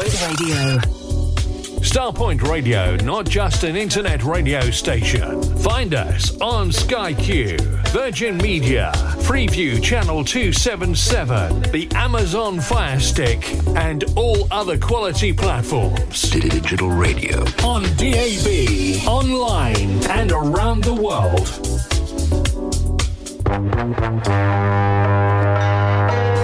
Starpoint Radio. Starpoint Radio, not just an internet radio station. Find us on Sky Q, Virgin Media, Freeview Channel 277, the Amazon Fire Stick, and all other quality platforms. Digital radio. On DAB, online, and around the world.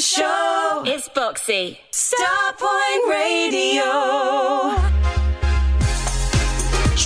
Show. It's Boxy. Starpoint Radio.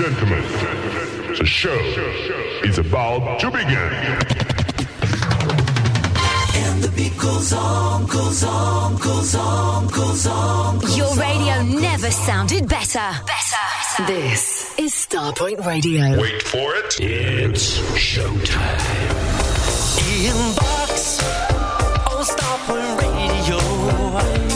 gentlemen, the show is about to begin. And the beat goes on, goes on, goes on, goes on. Goes Your radio never sounded better. Better. This is Starpoint Radio. Wait for it. It's showtime. Ian Box on Starpoint Radio.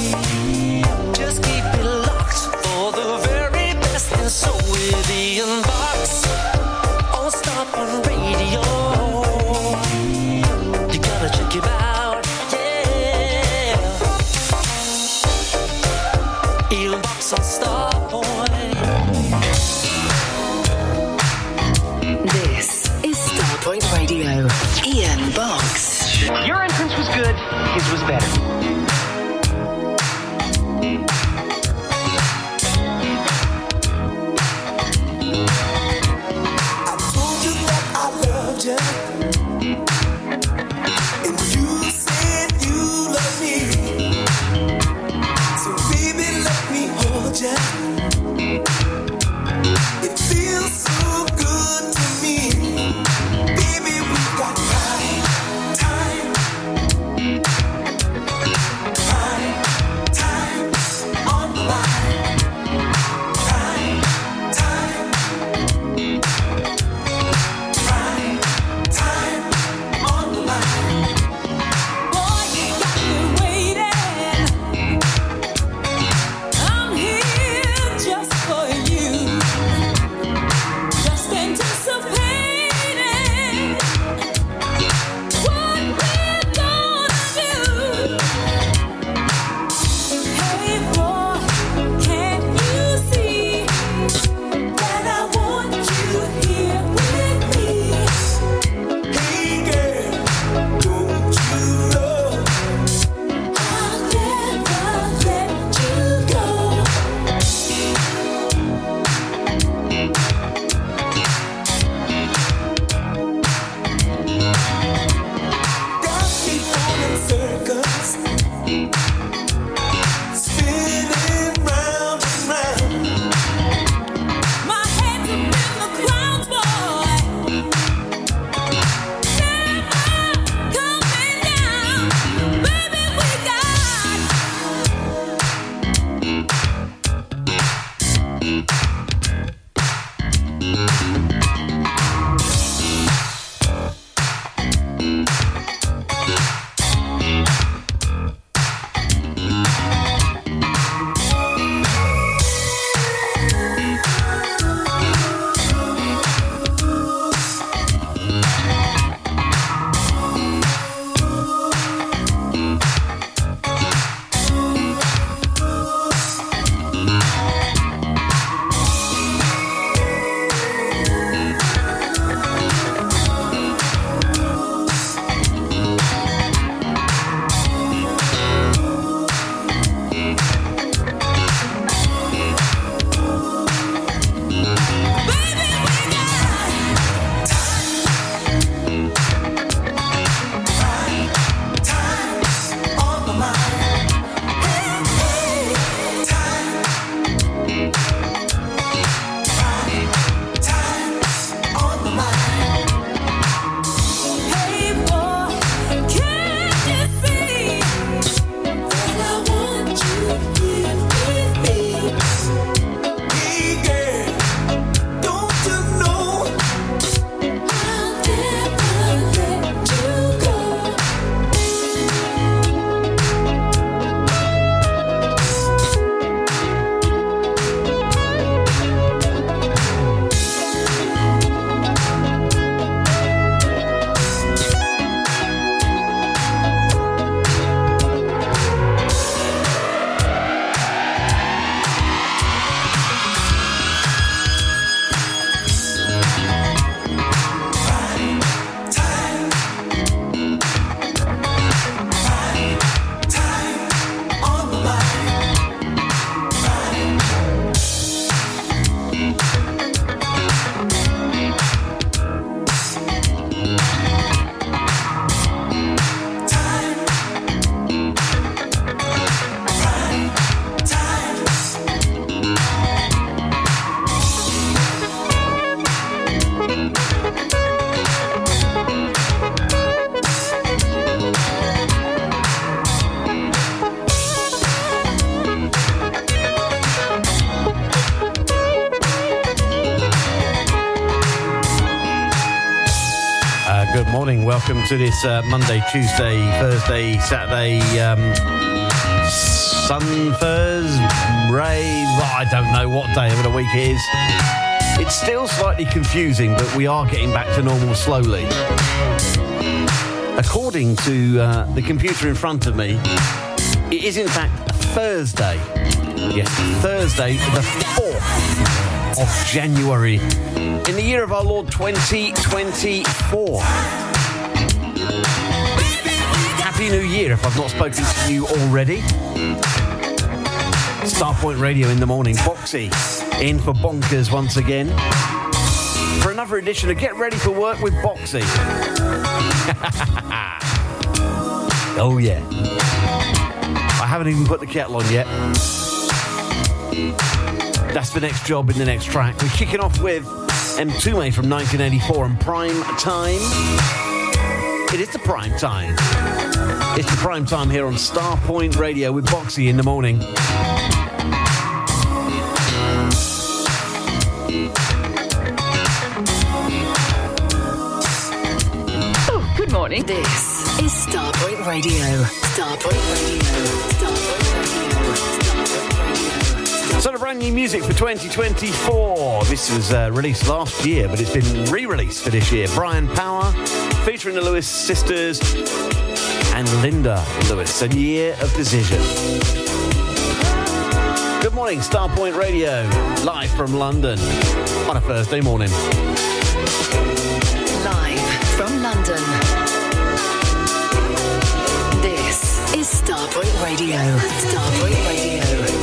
To this uh, Monday, Tuesday, Thursday, Saturday, um, Sun Thursday, well, I don't know what day of the week it is. It's still slightly confusing, but we are getting back to normal slowly. According to uh, the computer in front of me, it is in fact Thursday. Yes, Thursday, the 4th of January in the year of our Lord 2024. Happy New Year if I've not spoken to you already. Starpoint Radio in the morning. Boxy in for bonkers once again. For another edition of Get Ready for Work with Boxy. oh, yeah. I haven't even put the kettle on yet. That's the next job in the next track. We're kicking off with Mtume from 1984 and Prime Time. It is the prime time. It's the prime time here on Starpoint Radio with Boxy in the morning. Oh, good morning. This is Starpoint Radio. Starpoint Radio. Starpoint Radio. Starpoint Radio. Sort of brand new music for 2024. This was uh, released last year, but it's been re-released for this year. Brian Power, featuring the Lewis sisters and Linda Lewis. A year of decision. Good morning, Starpoint Radio, live from London on a Thursday morning. Live from London. This is Starpoint Radio. Starpoint Radio.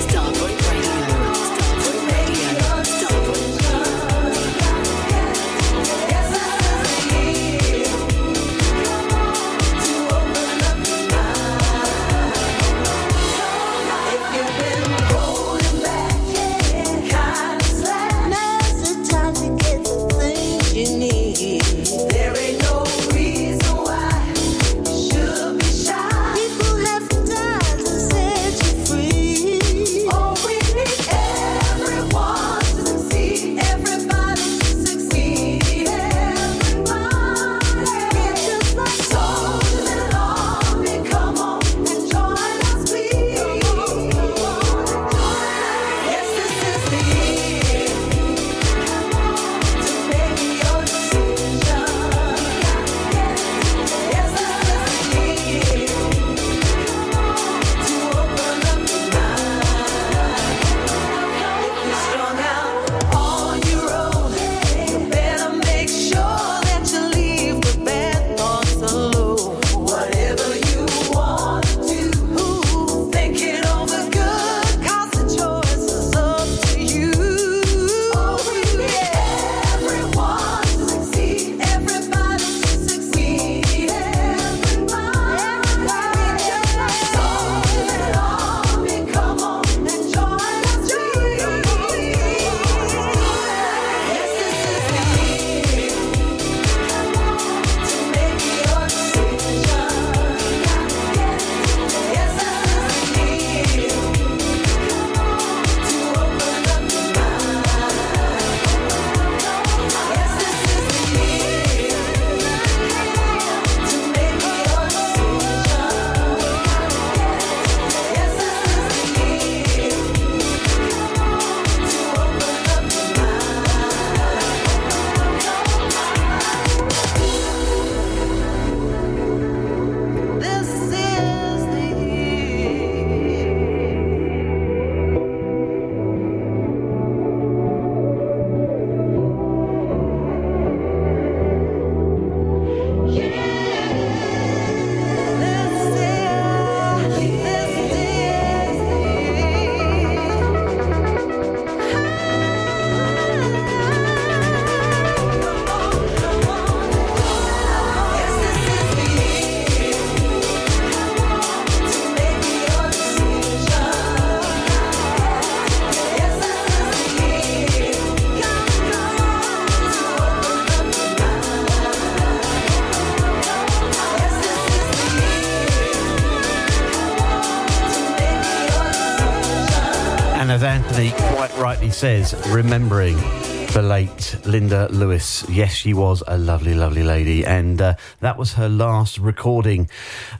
Says, remembering the late Linda Lewis. Yes, she was a lovely, lovely lady, and uh, that was her last recording.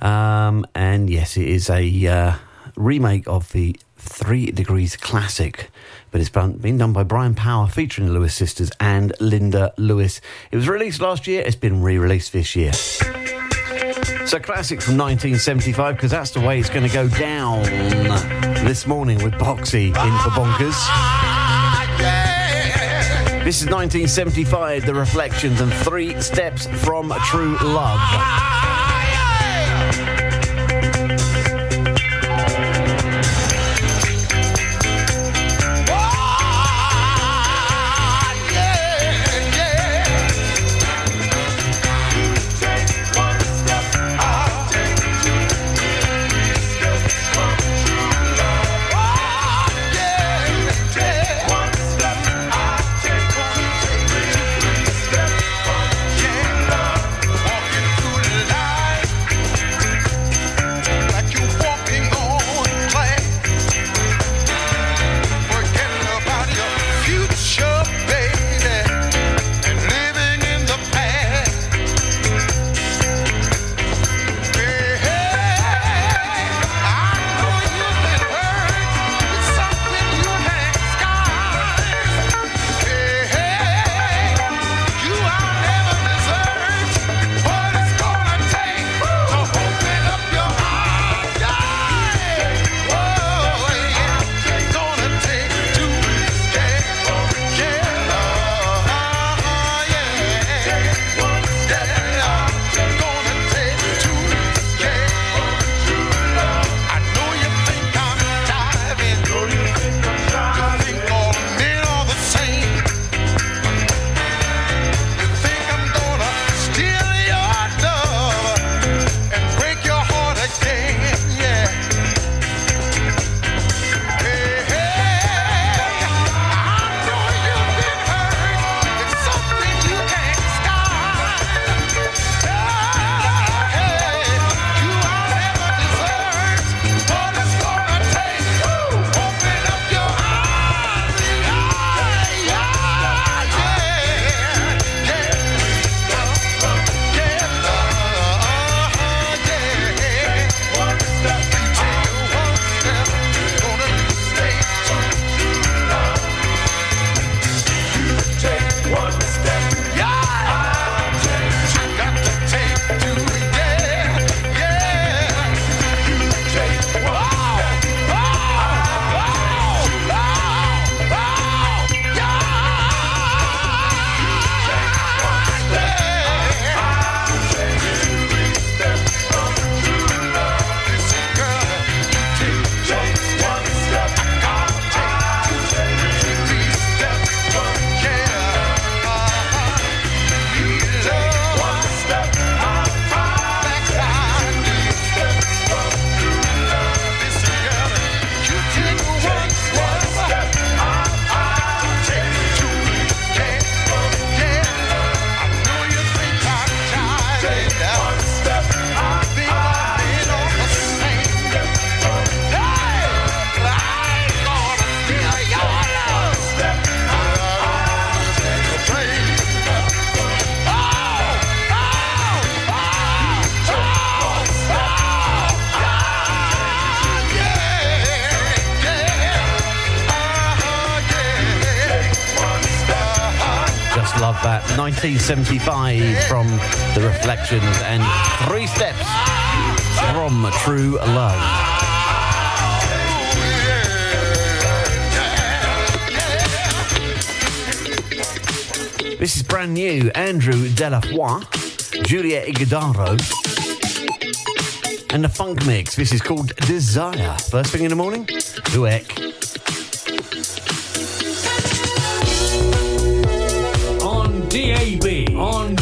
Um, and yes, it is a uh, remake of the Three Degrees classic, but it's been done by Brian Power, featuring the Lewis sisters and Linda Lewis. It was released last year. It's been re-released this year. So classic from 1975 because that's the way it's going to go down this morning with Boxy in for Bonkers. This is 1975, The Reflections and Three Steps from True Love. 1975 from The Reflections and Three Steps from True Love. This is brand new. Andrew Delafoy, Julia Igudaro, and the funk mix. This is called Desire. First thing in the morning, Uek.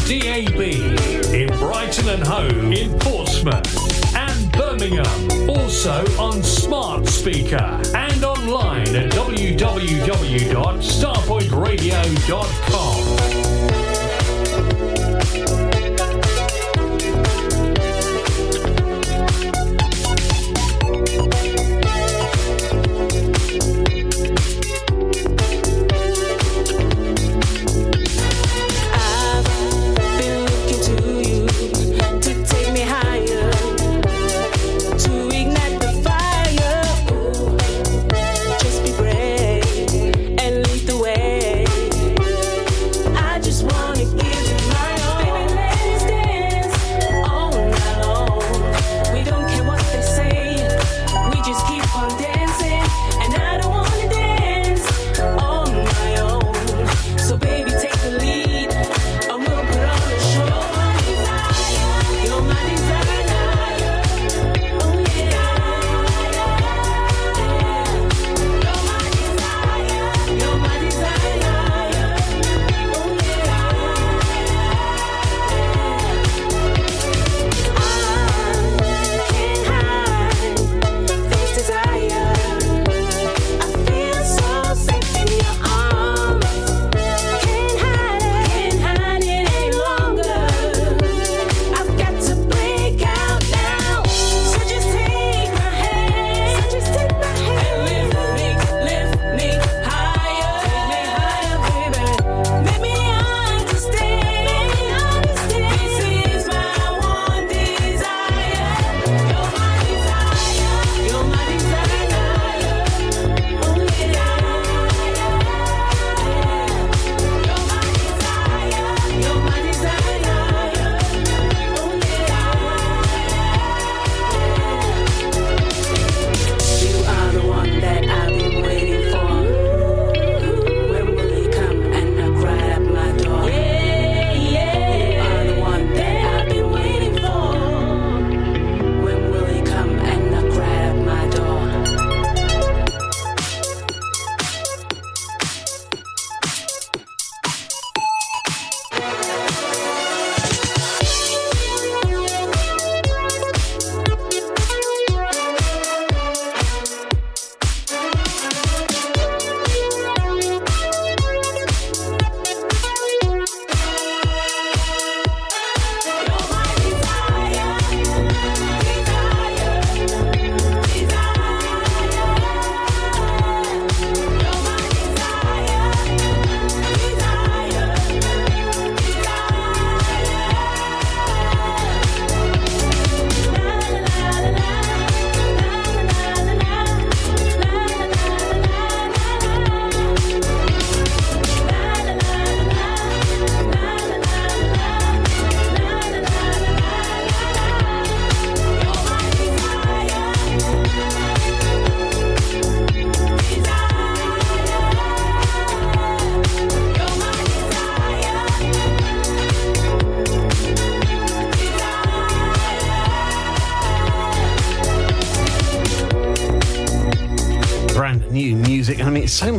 DAB, in Brighton and Hove, in Portsmouth and Birmingham. Also on smart speaker and online at www.starpointradio.com.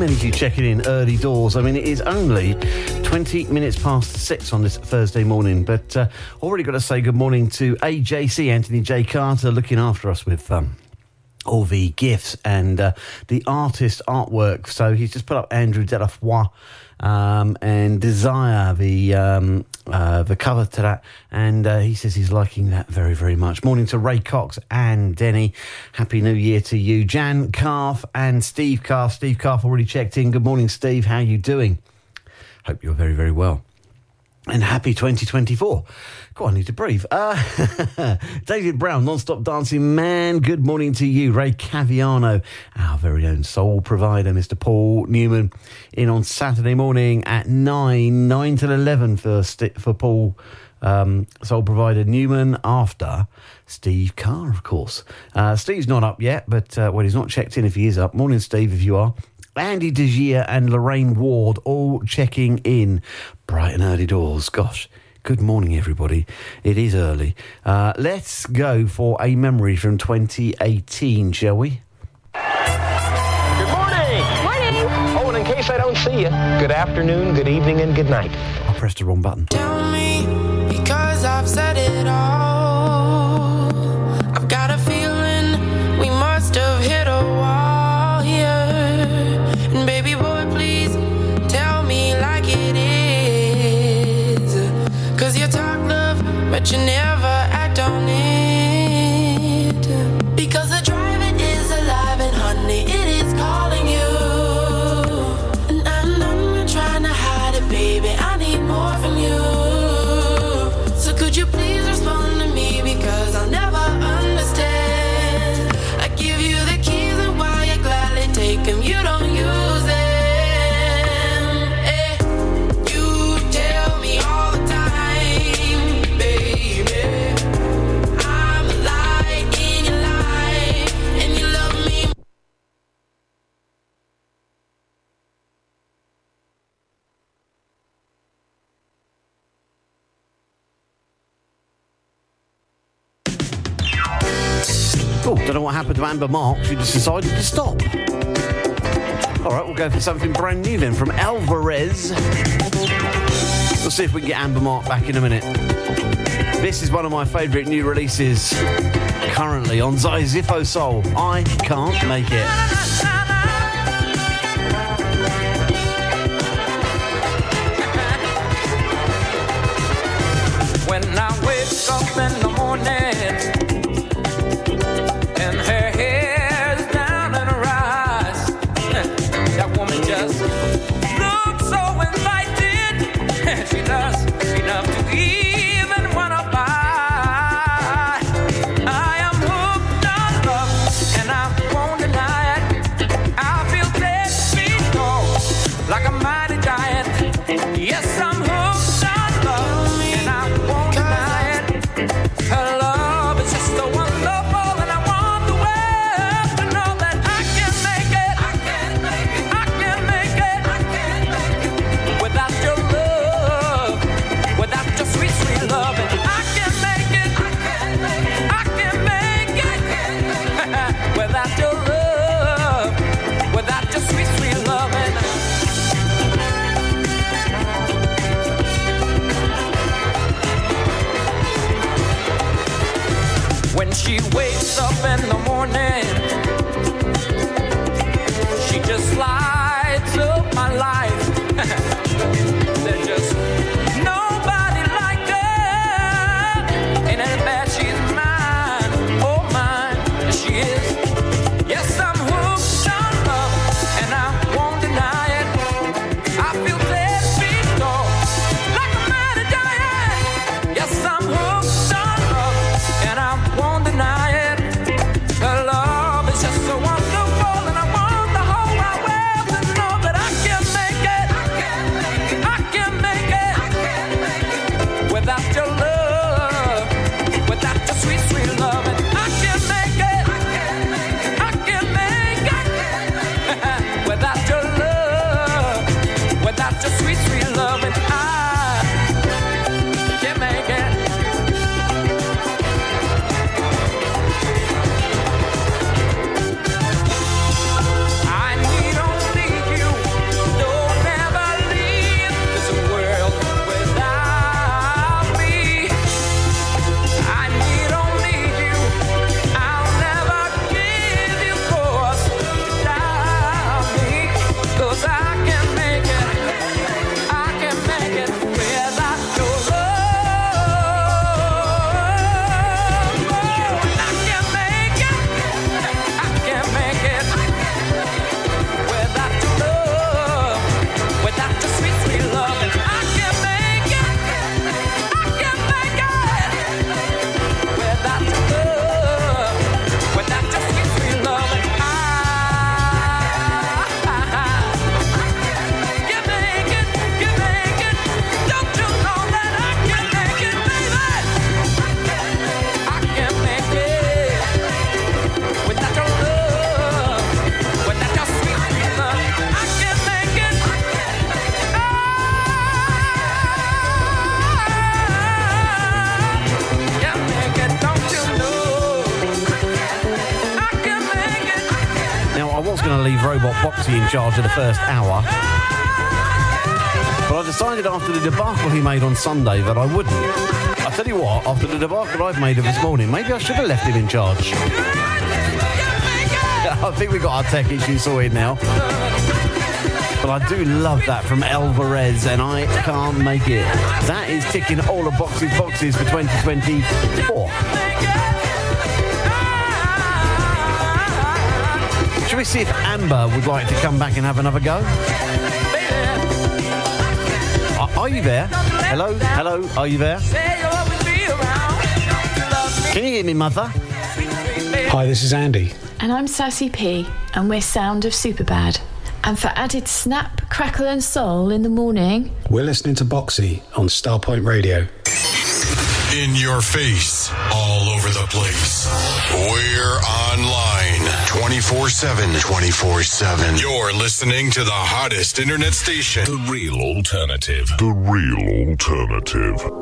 many of you checking in early doors. I mean, it is only 20 minutes past six on this Thursday morning, but uh, already got to say good morning to AJC, Anthony J. Carter, looking after us with. Um, all the gifts and uh, the artist artwork. So he's just put up Andrew Delafoy um, and Desire, the um, uh, the cover to that, and uh, he says he's liking that very very much. Morning to Ray Cox and Denny. Happy New Year to you, Jan Calf and Steve Calf. Steve Calf already checked in. Good morning, Steve. How are you doing? Hope you're very very well. And happy 2024. God, I need to breathe. Uh, David Brown, non-stop dancing man. Good morning to you, Ray Caviano, our very own soul provider, Mr. Paul Newman, in on Saturday morning at nine, nine till eleven for for Paul. Um, soul provider Newman after Steve Carr, of course. Uh, Steve's not up yet, but uh, well, he's not checked in if he is up. Morning, Steve, if you are. Andy DeGier and Lorraine Ward all checking in. Bright and early doors. Gosh. Good morning, everybody. It is early. Uh, let's go for a memory from 2018, shall we? Good morning. Morning. Oh, and in case I don't see you, good afternoon, good evening, and good night. I pressed the wrong button. Love, but Oh, don't know what happened to Amber Mark. She just decided to stop. All right, we'll go for something brand new then from Alvarez. We'll see if we can get Amber Mark back in a minute. This is one of my favourite new releases currently on Zizifo Soul. I can't make it. Robot Boxy in charge of the first hour. But I decided after the debacle he made on Sunday that I wouldn't. I tell you what, after the debacle I've made of this morning, maybe I should have left him in charge. I think we got our tech issue sorted now. But I do love that from Alvarez, and I can't make it. That is ticking all the boxes boxes for 2024. We see if Amber would like to come back and have another go? Are, are you there? Hello? Hello? Are you there? Can you hear me, Mother? Hi, this is Andy. And I'm Sassy P, and we're Sound of Superbad. And for added snap, crackle, and soul in the morning, We're listening to Boxy on Starpoint Radio. In your face, all over the place. We're online 24 7. 24 7. You're listening to the hottest internet station. The real alternative. The real alternative.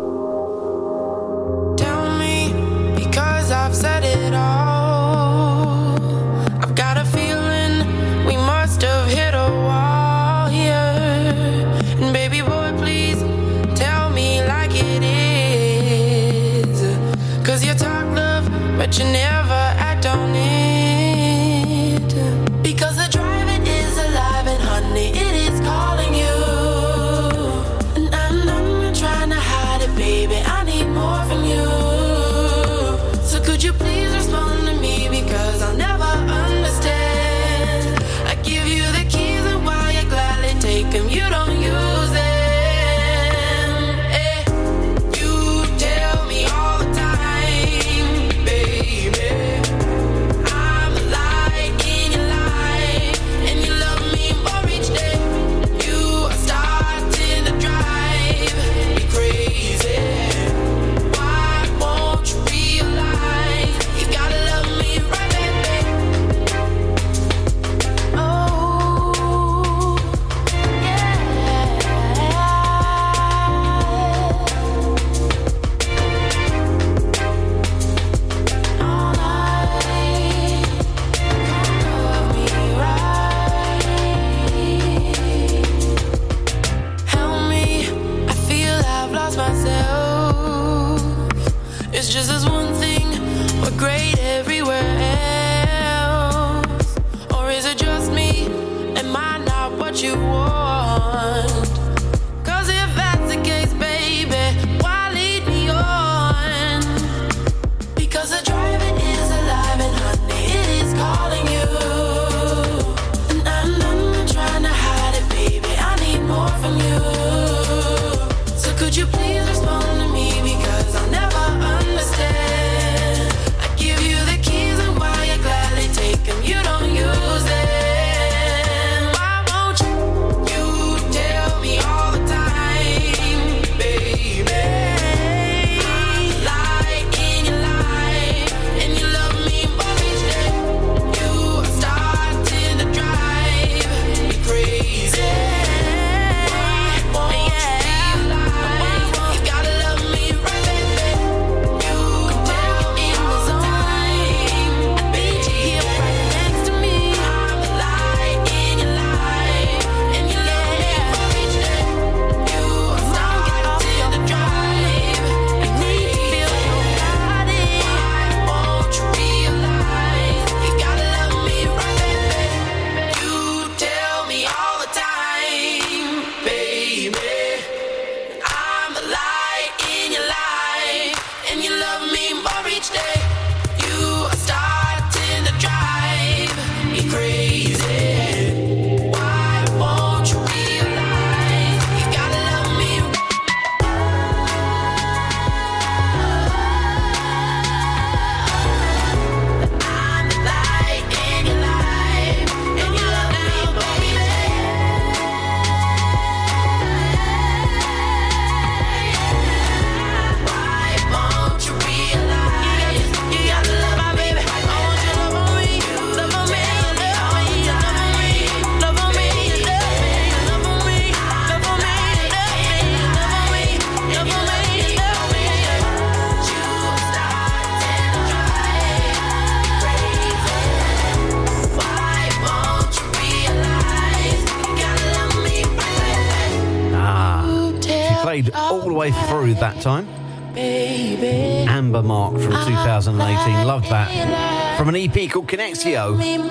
EP called Connexio. Me more.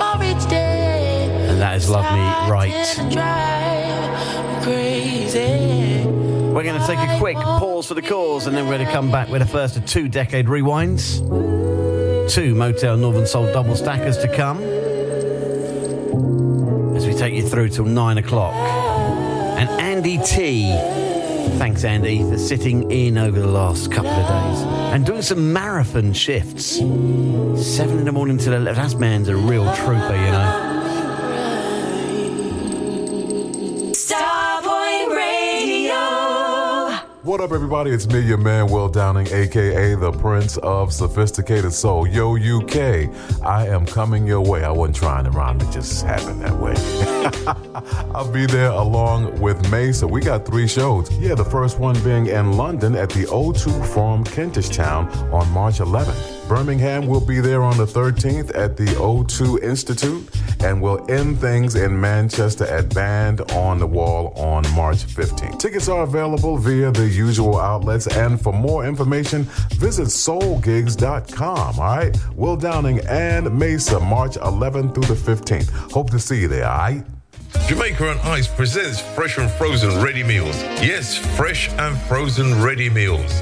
And that is Love Me Right. Drive crazy. We're going to take a quick pause for the cause and then we're going to come back with the first of two decade rewinds. Two Motel Northern Soul double stackers to come as we take you through till nine o'clock. And Andy T. Thanks, Andy, for sitting in over the last couple of days and doing some marathon shifts. Seven in the morning till 11. That man's a real trooper, you know. Starpoint Radio. What up, everybody? It's me, your man, Will Downing, aka the Prince of Sophisticated Soul. Yo, UK, I am coming your way. I wasn't trying to rhyme, it just happened that way. I'll be there along with May, so we got three shows. Yeah, the first one being in London at the O2 Forum, Kentish Town on March 11th. Birmingham will be there on the 13th at the O2 Institute, and we'll end things in Manchester at Band on the Wall on March 15th. Tickets are available via the usual outlets, and for more information, visit soulgigs.com. All right, Will Downing and Maysa, March 11th through the 15th. Hope to see you there. All right. Jamaica on Ice presents fresh and frozen ready meals. Yes, fresh and frozen ready meals.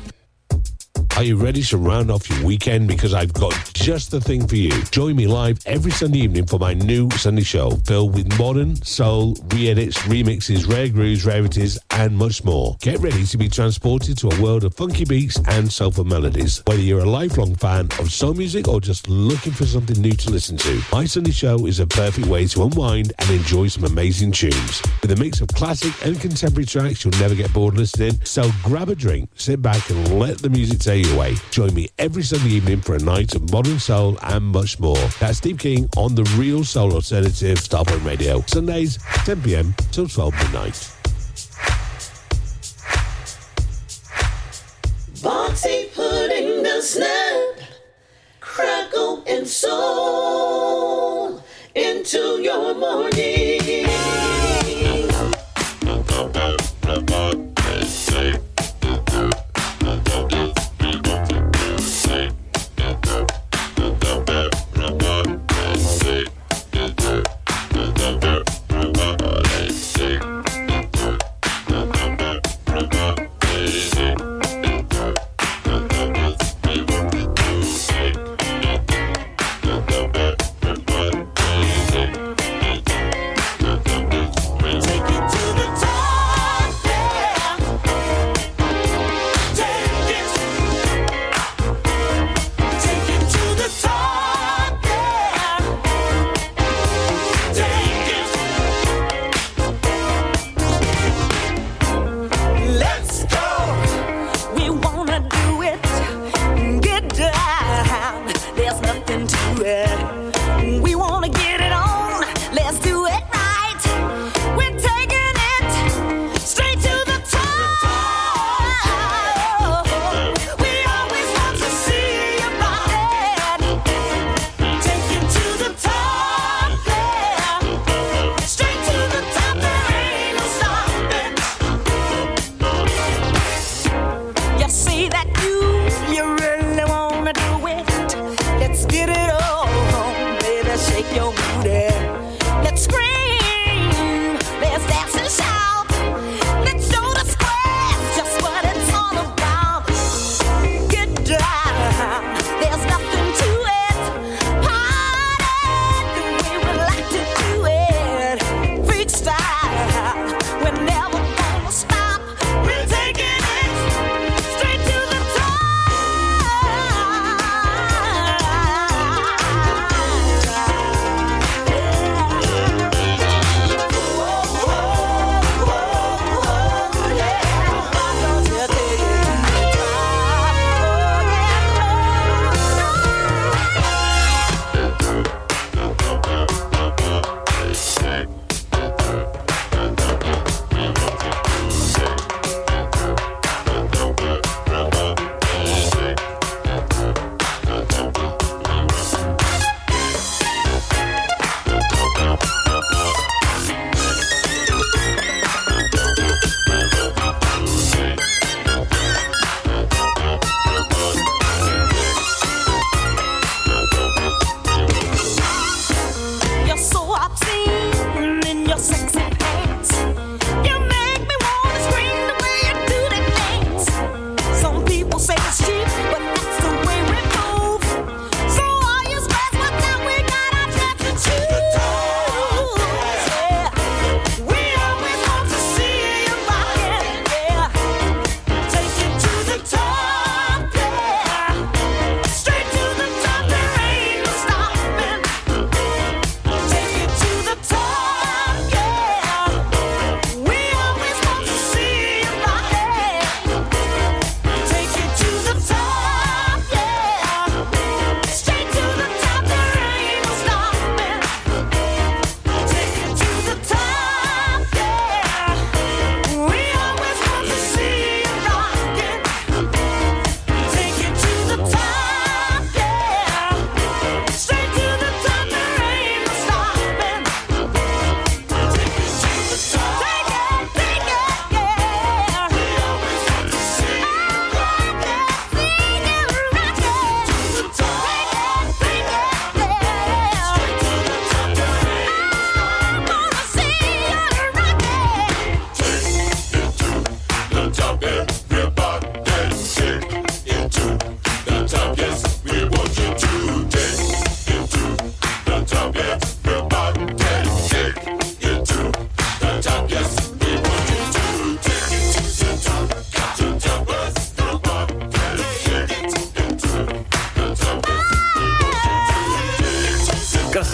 Are you ready to round off your weekend? Because I've got just the thing for you. Join me live every Sunday evening for my new Sunday show filled with modern, soul, re edits, remixes, rare grooves, rarities, and much more. Get ready to be transported to a world of funky beats and soulful melodies. Whether you're a lifelong fan of soul music or just looking for something new to listen to, my Sunday show is a perfect way to unwind and enjoy some amazing tunes. With a mix of classic and contemporary tracks, you'll never get bored listening. So grab a drink, sit back, and let the music take you away. Join me every Sunday evening for a night of modern soul and much more. That's Steve King on the Real Soul Alternative Starpoint Radio. Sundays, 10 p.m. till 12 midnight. Boxy pudding the snap, crackle and soul into your morning.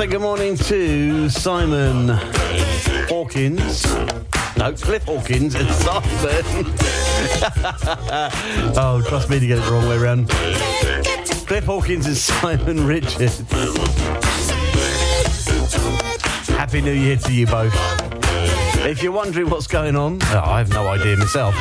Say good morning to Simon Hawkins. No, Cliff Hawkins and Simon. oh, trust me to get it the wrong way round. Cliff Hawkins and Simon Richards. Happy New Year to you both. If you're wondering what's going on, oh, I have no idea myself.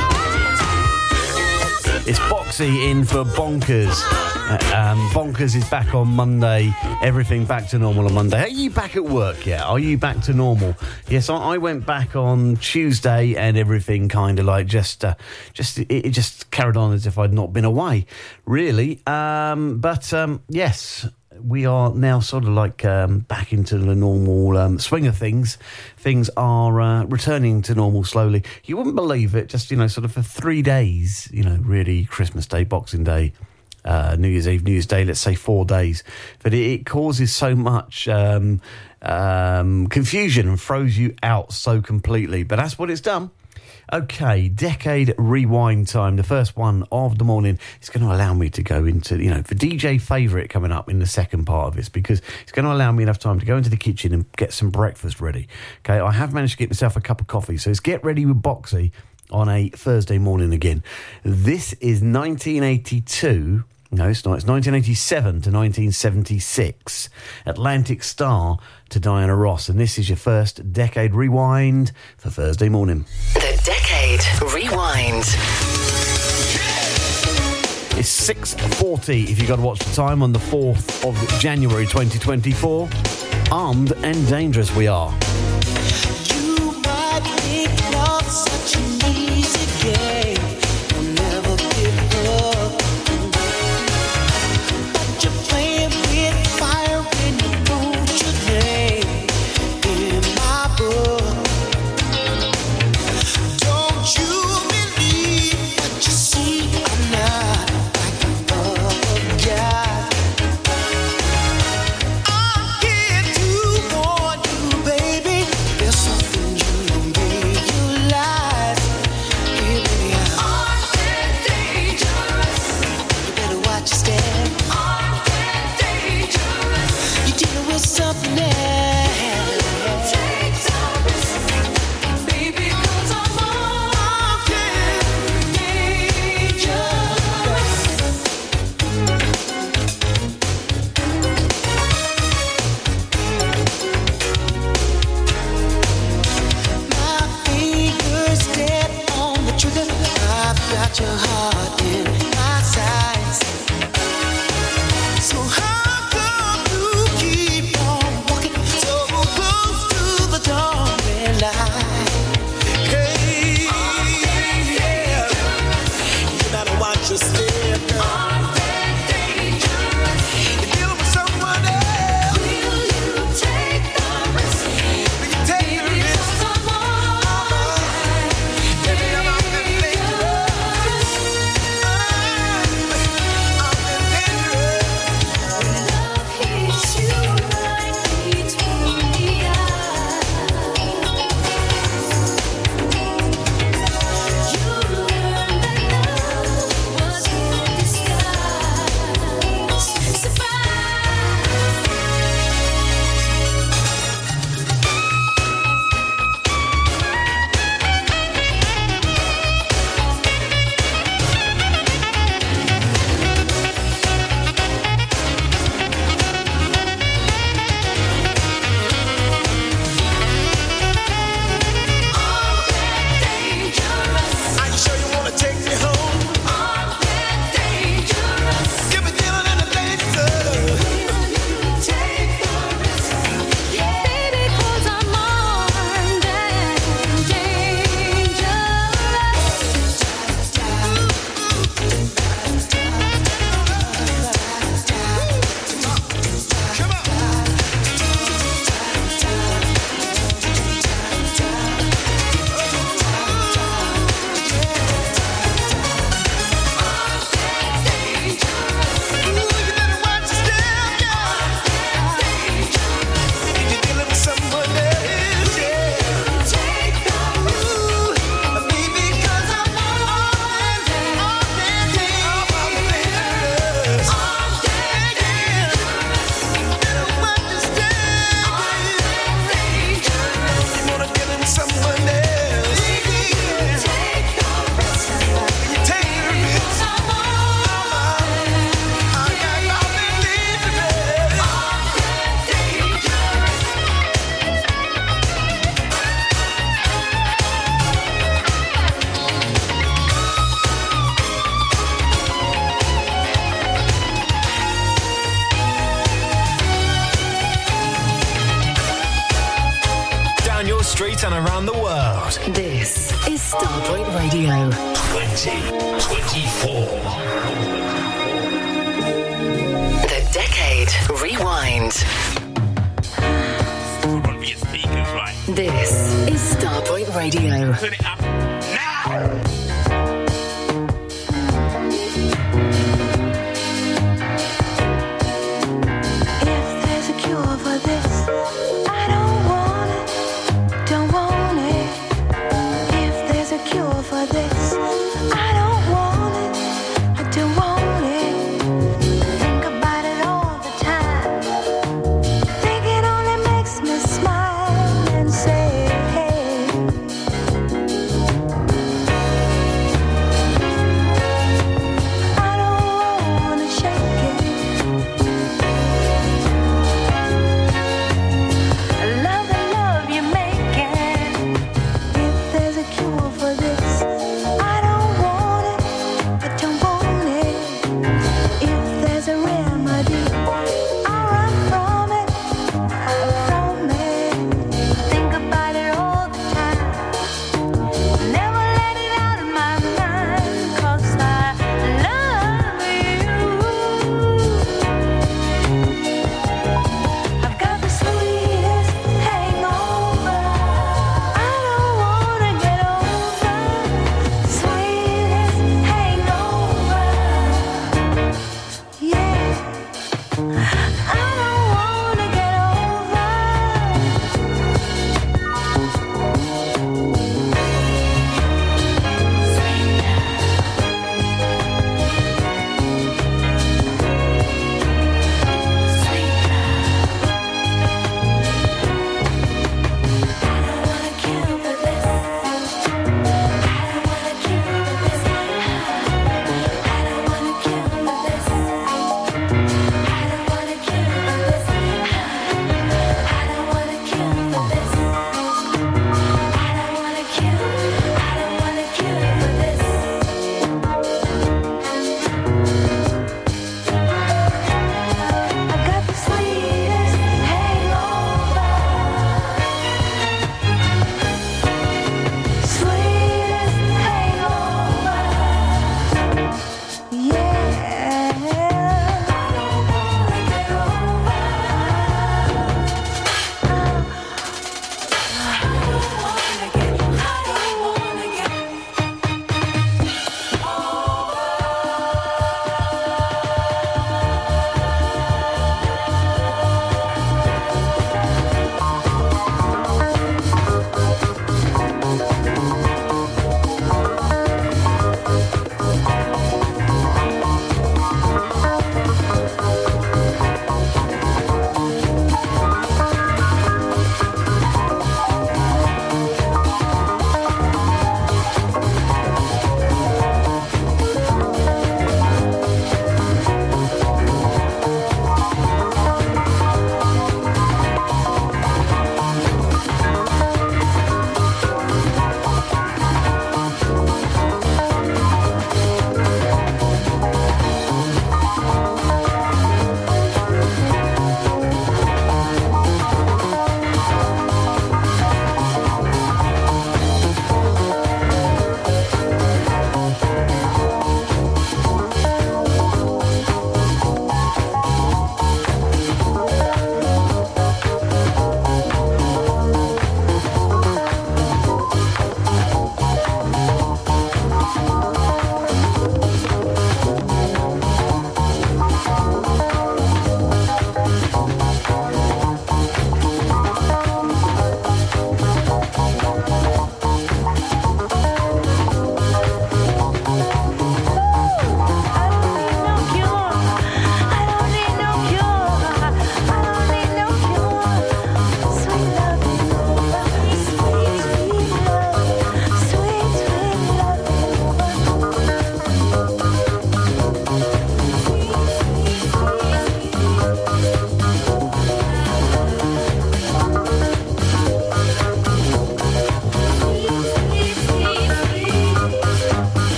It's Boxy in for Bonkers. Uh, um, Bonkers is back on Monday. Everything back to normal on Monday. Are you back at work yet? Are you back to normal? Yes, I, I went back on Tuesday, and everything kind of like just, uh, just it, it just carried on as if I'd not been away, really. Um, but um, yes, we are now sort of like um, back into the normal um, swing of things. Things are uh, returning to normal slowly. You wouldn't believe it, just, you know, sort of for three days, you know, really Christmas Day, Boxing Day. Uh, New Year's Eve, New Year's Day, let's say four days, but it, it causes so much um, um, confusion and throws you out so completely. But that's what it's done. Okay, decade rewind time. The first one of the morning is going to allow me to go into, you know, for DJ favourite coming up in the second part of this because it's going to allow me enough time to go into the kitchen and get some breakfast ready. Okay, I have managed to get myself a cup of coffee, so it's get ready with Boxy on a Thursday morning again. This is 1982. No, it's not. It's 1987 to 1976. Atlantic Starr to Diana Ross. And this is your first decade rewind for Thursday morning. The Decade Rewind. It's 6.40 if you've got to watch the time on the 4th of January 2024. Armed and dangerous we are.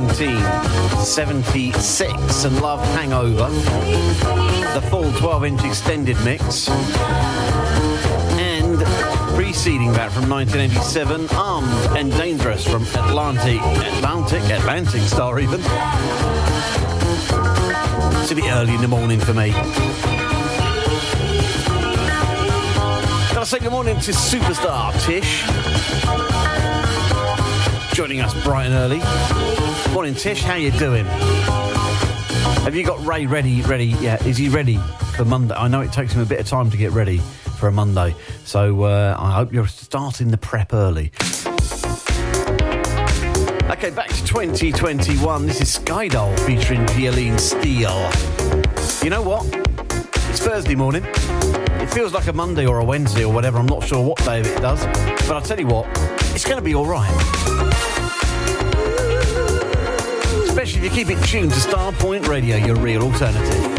1976 and Love Hangover. The full 12 inch extended mix. And preceding that from 1987, Armed and Dangerous from Atlantic, Atlantic, Atlantic Starr even. It's a bit early in the morning for me. Gotta say good morning to superstar Tish. Joining us bright and early. Morning Tish, how you doing? Have you got Ray ready? Ready? Yeah, is he ready for Monday? I know it takes him a bit of time to get ready for a Monday, so uh, I hope you're starting the prep early. Okay, back to 2021. This is Skydoll featuring Violene Steele. You know what? It's Thursday morning. It feels like a Monday or a Wednesday or whatever. I'm not sure what day it does. But I'll tell you what, it's going to be all right. You keep it tuned to Starpoint Radio, your real alternative.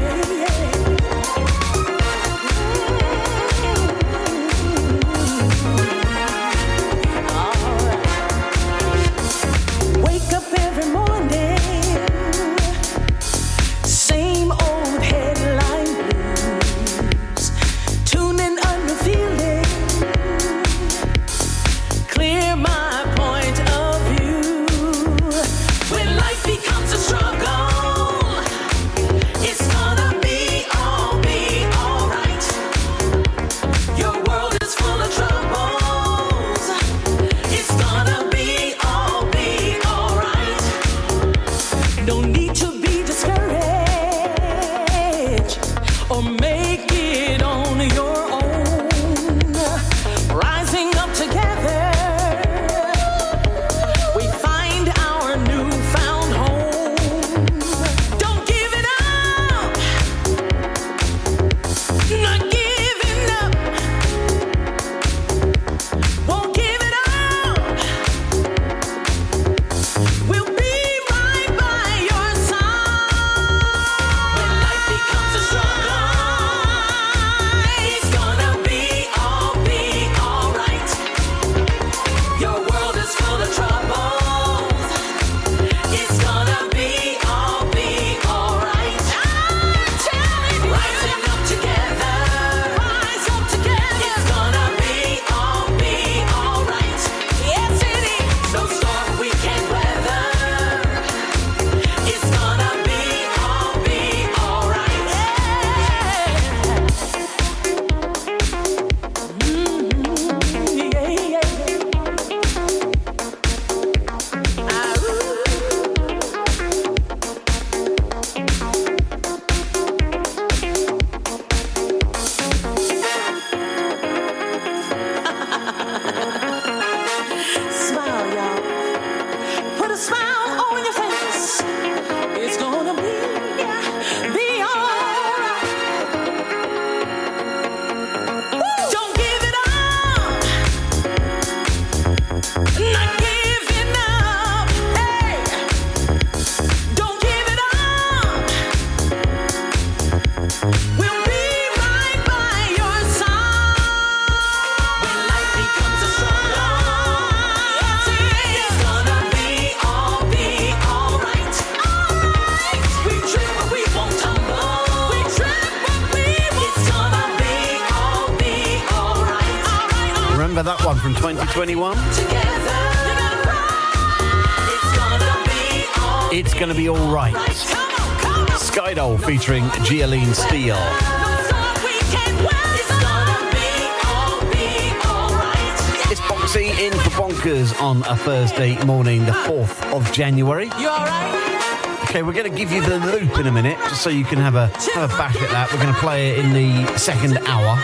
Okay, we're going to give you the loop in a minute, just so you can have a have a bash at that. We're going to play it in the second hour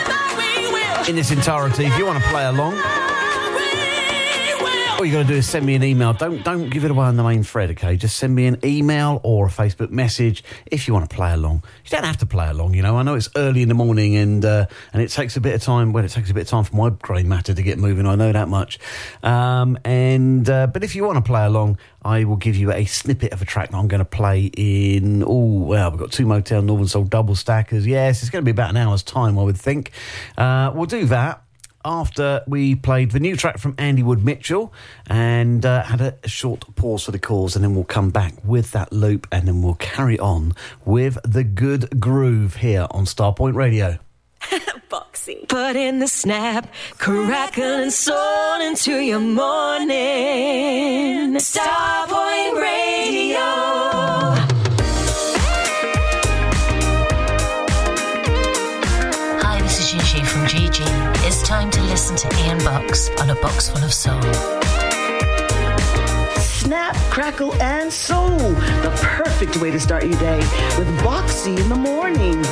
in its entirety. If you want to play along, all you got to do is send me an email. Don't don't give it away on the main thread, okay? Just send me an email or a Facebook message if you want to play along. You don't have to play along, you know. I know it's early in the morning and uh, and it takes a bit of time. Well, it takes a bit of time for my grey matter to get moving. I know that much. Um, and uh, but if you want to play along, I will give you a snippet of a track that I'm going to play in. Oh well, we've got two Motel Northern Soul double stackers. Yes, it's going to be about an hour's time, I would think. Uh, we'll do that. After we played the new track from Andy Wood Mitchell and uh, had a short pause for the calls, and then we'll come back with that loop and then we'll carry on with the good groove here on Starpoint Radio. Boxy. Put in the snap, crackle and soul into your morning. Starpoint Radio. Gigi from Gigi. It's time to listen to Ian Box on a box full of soul. Snap, crackle, and soul. The perfect way to start your day with Boxy in the morning.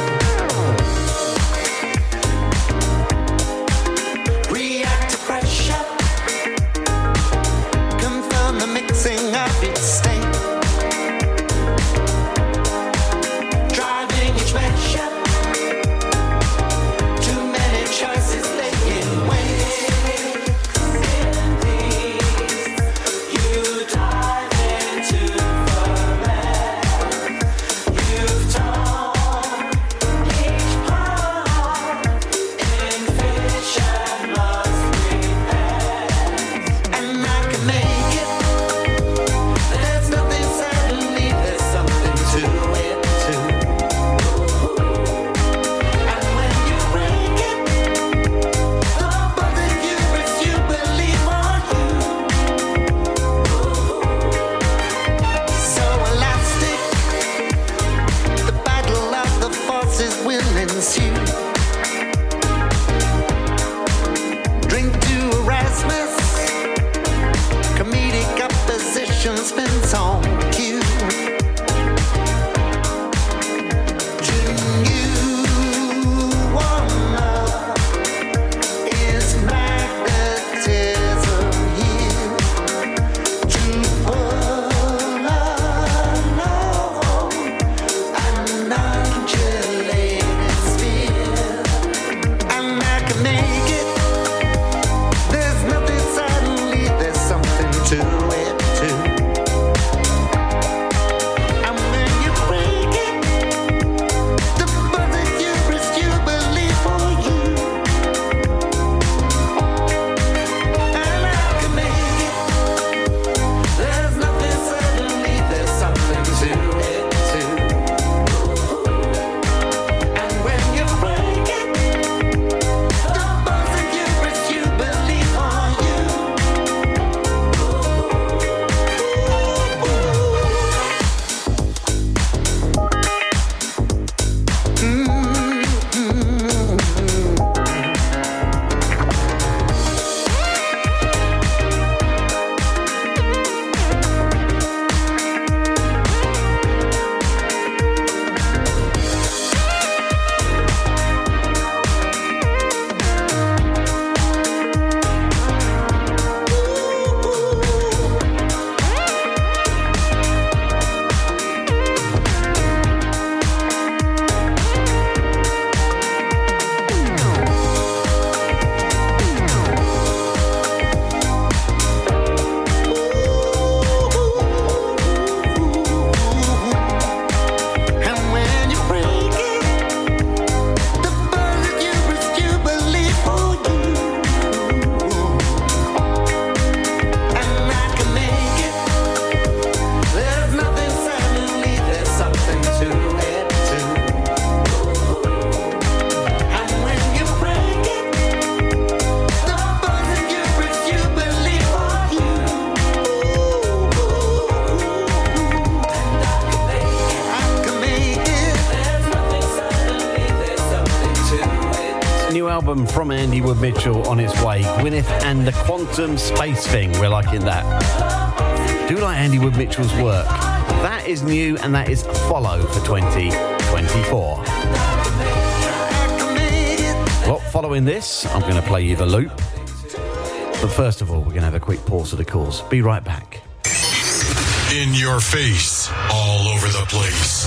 From Wood Mitchell on its way. Gwyneth and the Quantum Space Thing. We're liking that. Do like Andy Wood Mitchell's work. That is new and that is follow for 2024. Well, following this, I'm going to play you the loop. But first of all, we're going to have a quick pause of the calls. Be right back. In your face, all over the place.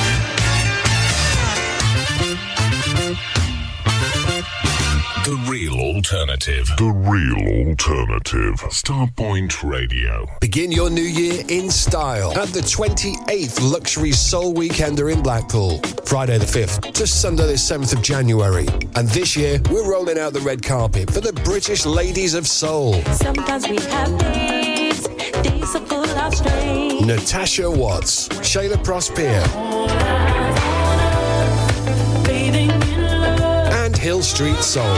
alternative. The real alternative. Starpoint Radio. Begin your new year in style at the 28th Luxury Soul Weekender in Blackpool. Friday the 5th to Sunday the 7th of January. And this year, we're rolling out the red carpet for the British Ladies of Soul. Sometimes we have days, days are full of strain. Natasha Watts, Shayla Prosper, Bathing in love. and Hill Street Soul.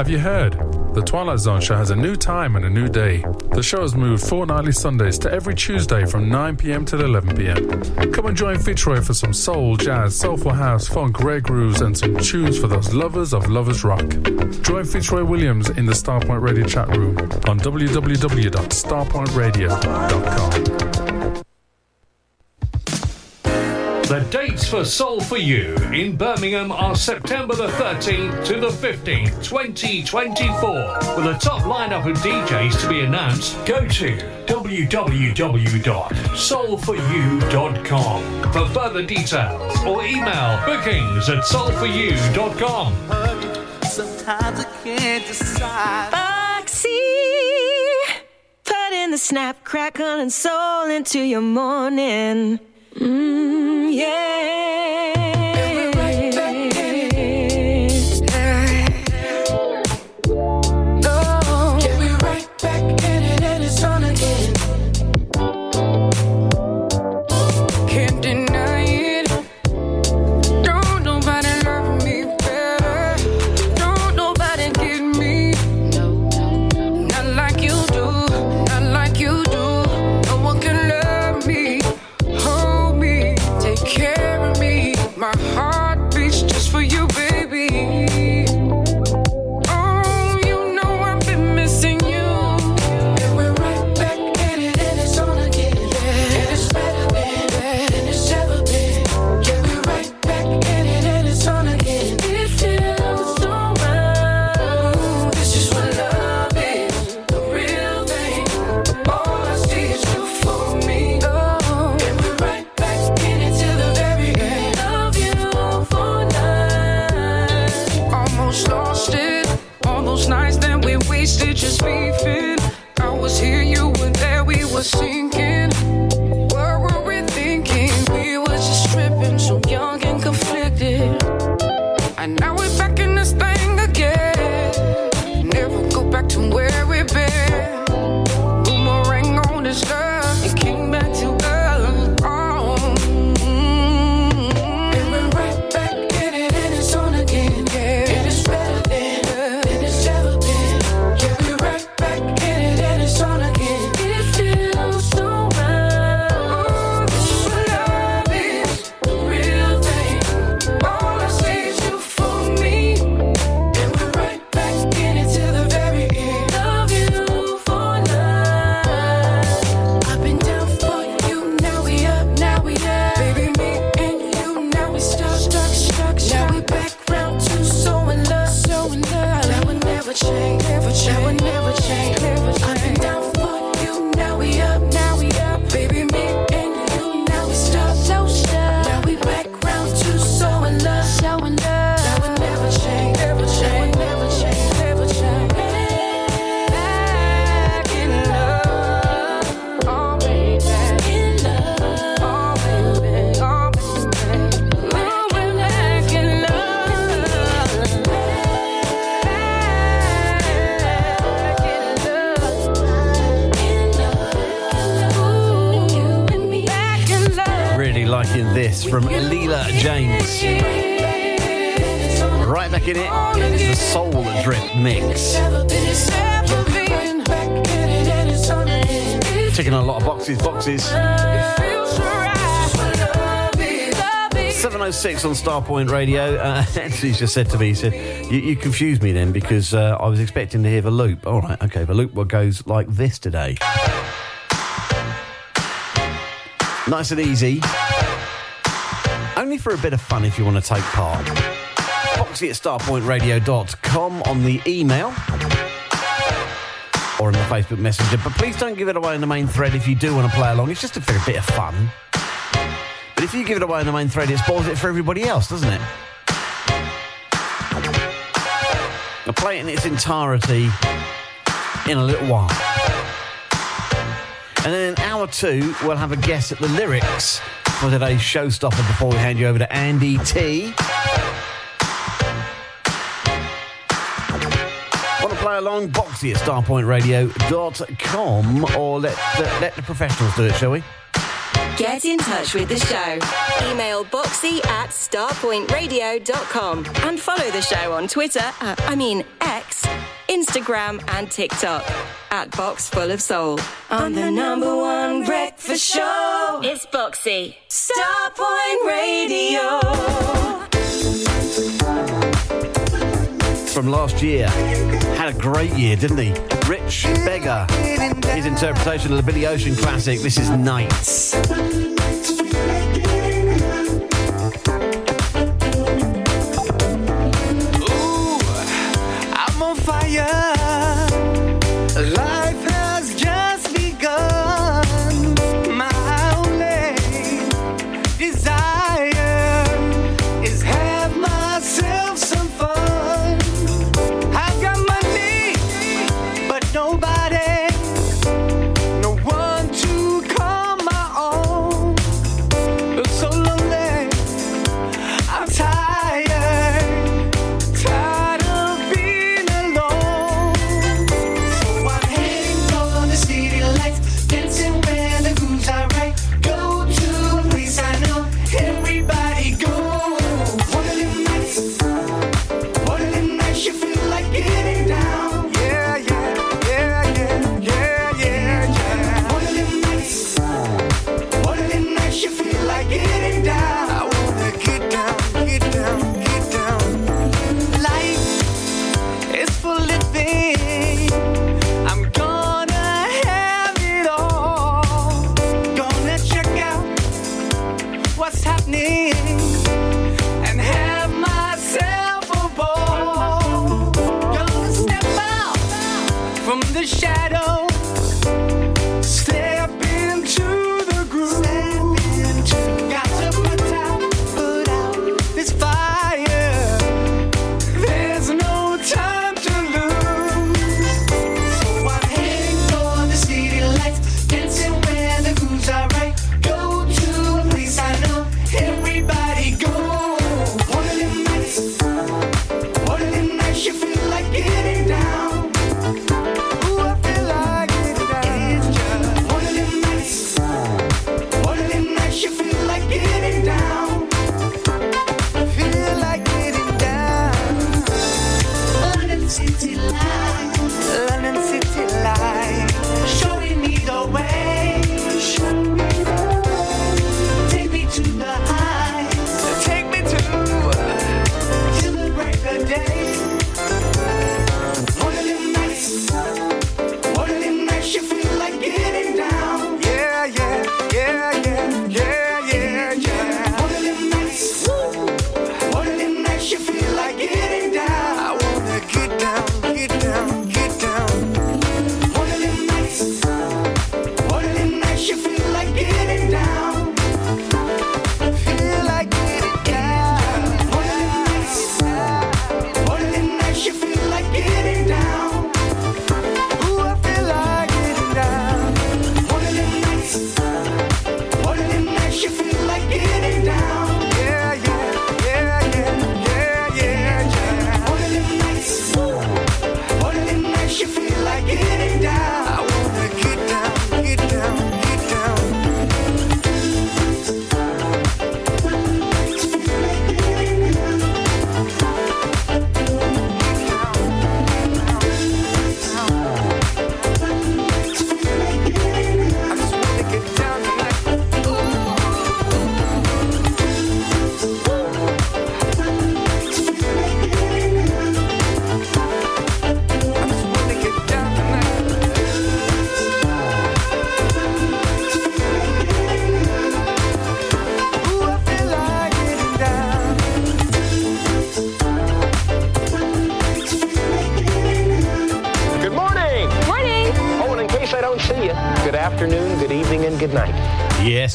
Have you heard? The Twilight Zone show has a new time and a new day. The show has moved fortnightly Sundays to every Tuesday from 9 pm till 11 pm. Come and join Fitzroy for some soul, jazz, soulful house, funk, rare grooves, and some tunes for those lovers of lovers rock. Join Fitzroy Williams in the Starpoint Radio chat room on www.starpointradio.com. The dates for Soul for You in Birmingham are September the 13th to the 15th, 2024. With a top lineup of DJs to be announced, go to www.soulforyou.com for further details or email bookings at soulforyou.com. Sometimes I can't decide. Foxy, put in the snap, crackle, and soul into your morning. Mm, yeah. It, it's the Soul Drip mix. Ticking a lot of boxes, boxes. 706 on Starpoint Radio. Uh, Anthony's just said to me, he said, You, you confused me then because uh, I was expecting to hear the loop. All right, okay, the loop goes like this today. Nice and easy. Only for a bit of fun if you want to take part. Boxy at starpointradio.com on the email or on the Facebook Messenger. But please don't give it away in the main thread if you do want to play along. It's just a bit of fun. But if you give it away in the main thread, it spoils it for everybody else, doesn't it? I'll play it in its entirety in a little while. And then in hour two, we'll have a guess at the lyrics for today's showstopper before we hand you over to Andy T. Along? Boxy at starpointradio.com or let the, let the professionals do it, shall we? Get in touch with the show. Email boxy at starpointradio.com and follow the show on Twitter, uh, I mean X, Instagram, and TikTok at Box Full of Soul. On the number one breakfast show, it's Boxy. Starpoint Radio. From last year. A great year, didn't he? Rich Beggar. His interpretation of the Billy Ocean classic, This is Nights. Ooh, I'm on fire.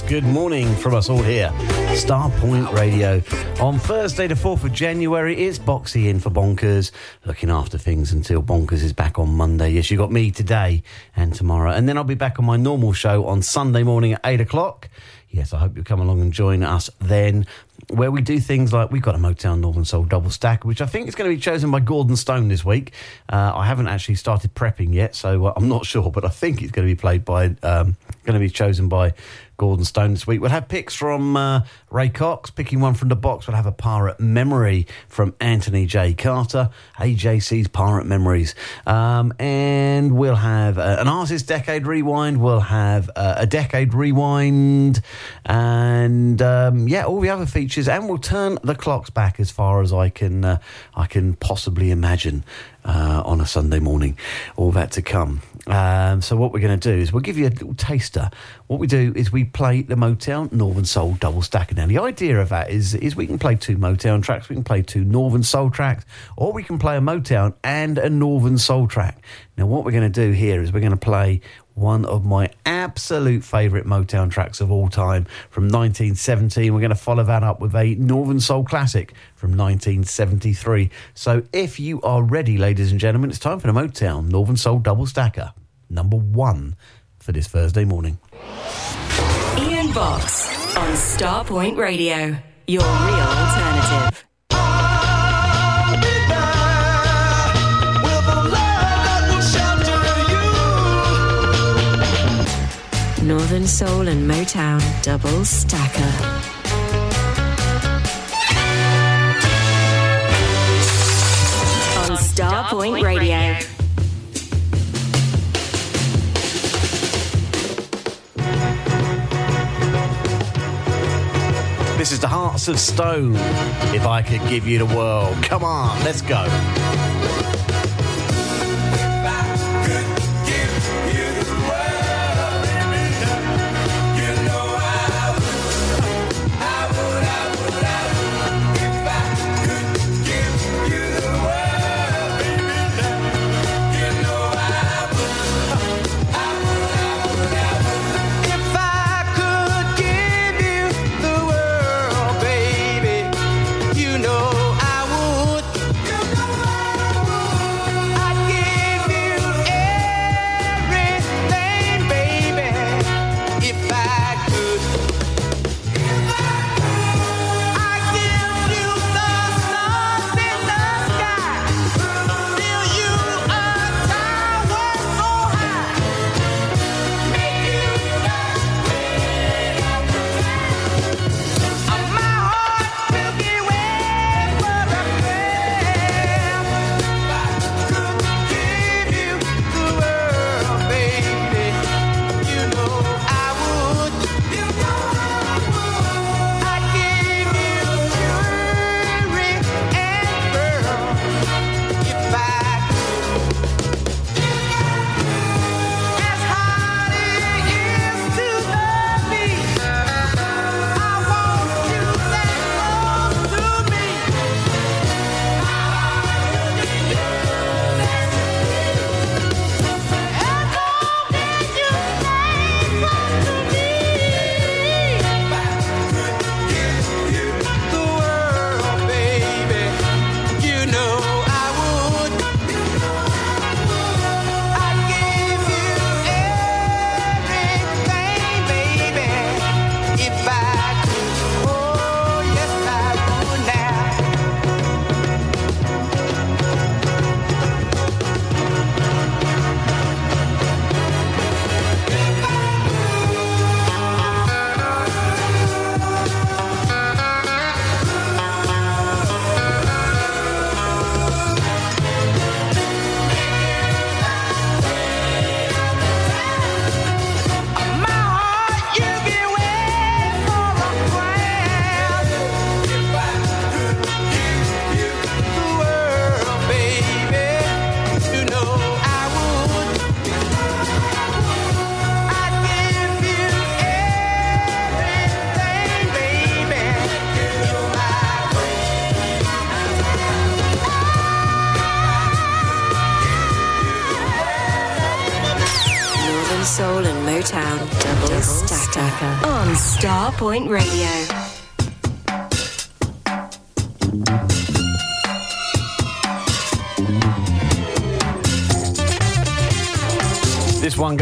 Good morning from us all here. Starpoint Radio. On Thursday, the 4th of January, it's Boxy in for Bonkers, looking after things until Bonkers is back on Monday. Yes, you got me today and tomorrow. And then I'll be back on my normal show on Sunday morning at 8 o'clock. Yes, I hope you'll come along and join us then, where we do things like we've got a Motown Northern Soul double stack, which I think is going to be chosen by Gordon Stone this week. Uh, I haven't actually started prepping yet, so uh, I'm not sure, but I think it's going to be played by, um, going to be chosen by Gordon Stone this week. We'll have picks from uh, Ray Cox, picking one from the box. We'll have a Pirate Memory from Anthony J. Carter, AJC's Pirate Memories. Um, and we'll have uh, an Artist Decade Rewind. We'll have uh, a Decade Rewind. And um, yeah, all the other features. And we'll turn the clocks back as far as I can, uh, I can possibly imagine. Uh, on a Sunday morning, all that to come. Um, so what we're going to do is we'll give you a little taster. What we do is we play the Motown Northern Soul double stacker. Now the idea of that is is we can play two Motown tracks, we can play two Northern Soul tracks, or we can play a Motown and a Northern Soul track. Now what we're going to do here is we're going to play one of my absolute favourite Motown tracks of all time from 1917. We're going to follow that up with a Northern Soul classic from 1973. So if you are ready, ladies and gentlemen, it's time for the Motown Northern Soul double stacker, number one for this Thursday morning. Ian Box on Starpoint Radio, your real alternative. Northern Soul and Motown double stacker. On Starpoint Radio. This is the Hearts of Stone. If I could give you the world. Come on, let's go.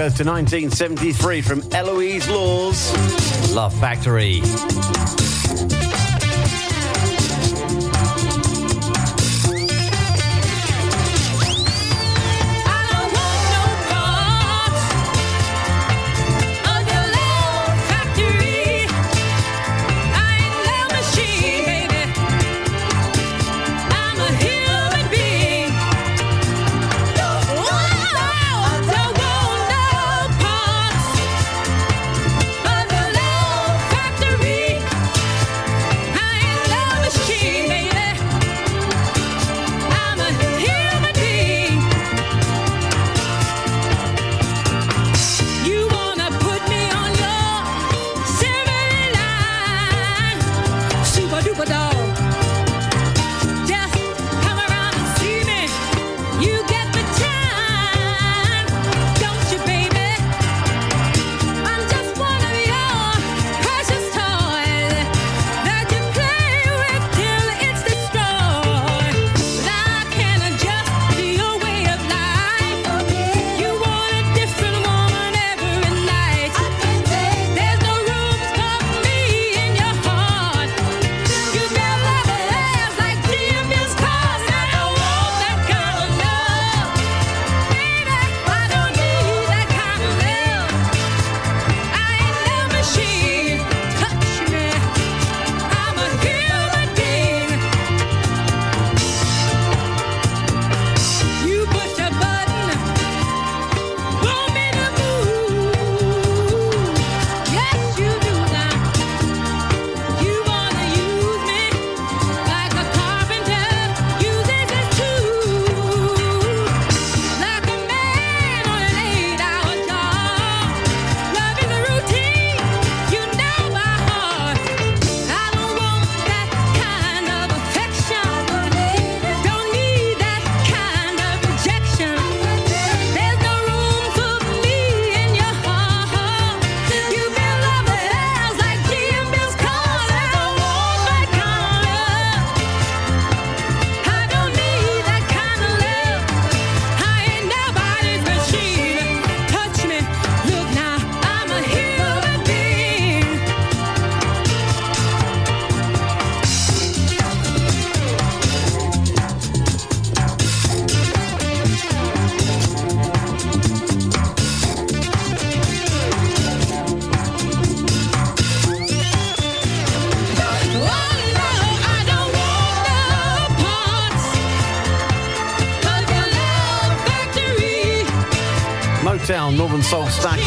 goes to 1973 from Eloise Laws, Love Factory.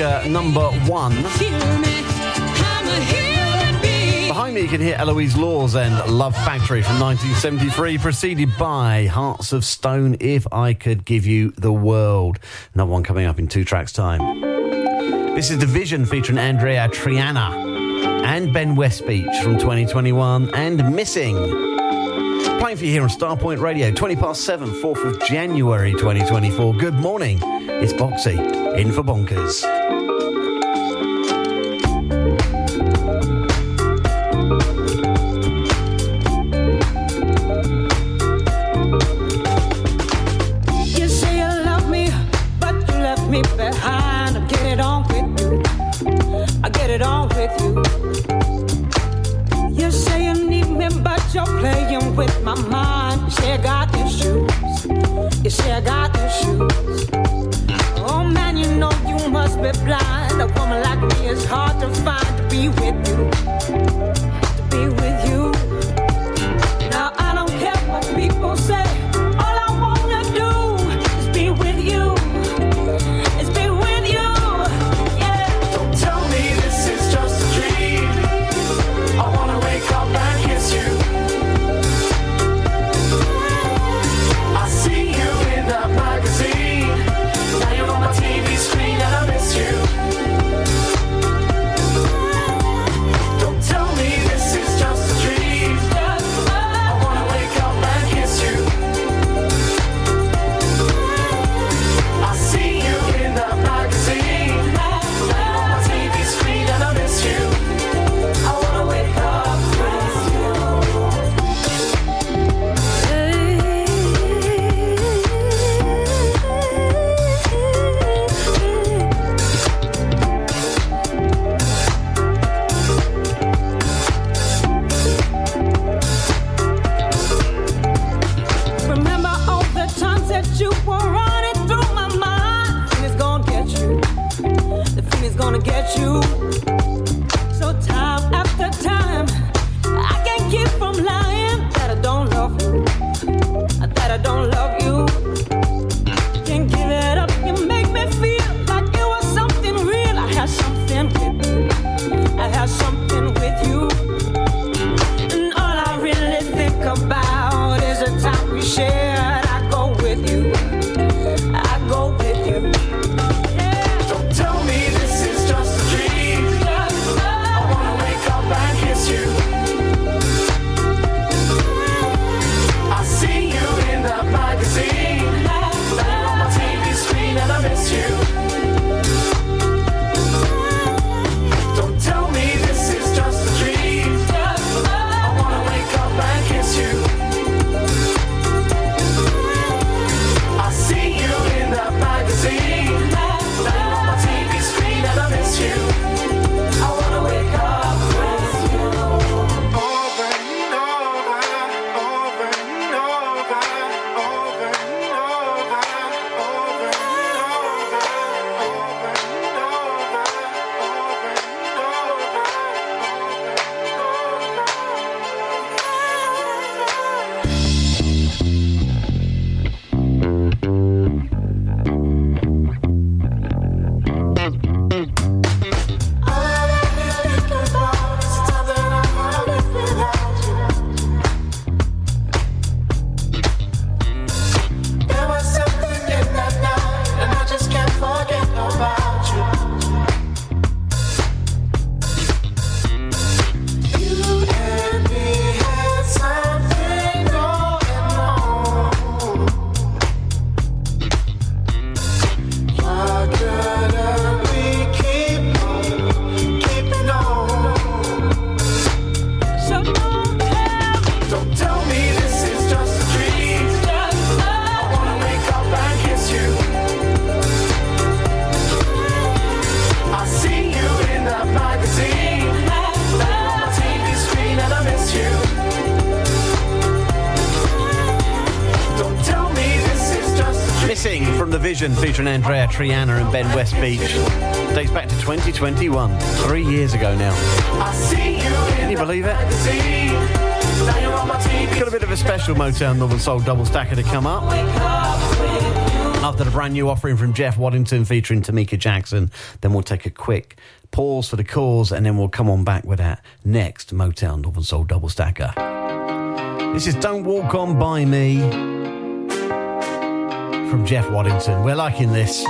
uh, number one. Behind me, you can hear Eloise Laws and Love Factory from 1973, preceded by Hearts of Stone, If I Could Give You the World. Another one coming up in two tracks' time. This is Division featuring Andreya Triana and Ben Westbeach from 2021 and Missing playing for you here on Starpoint Radio, 20 past 7, 4th of January 2024. Good morning. It's Boxy, in for Bonkers. Andreya Triana and Ben Westbeach. Dates back to 2021, three years ago now. Can you believe it? Got a bit of a special Motown Northern Soul double stacker to come up. After the brand new offering from Jeff Waddington featuring Tamika Jackson, then we'll take a quick pause for the cause and then we'll come on back with that next Motown Northern Soul double stacker. This is Don't Walk On By Me from Jeff Waddington. We're liking this.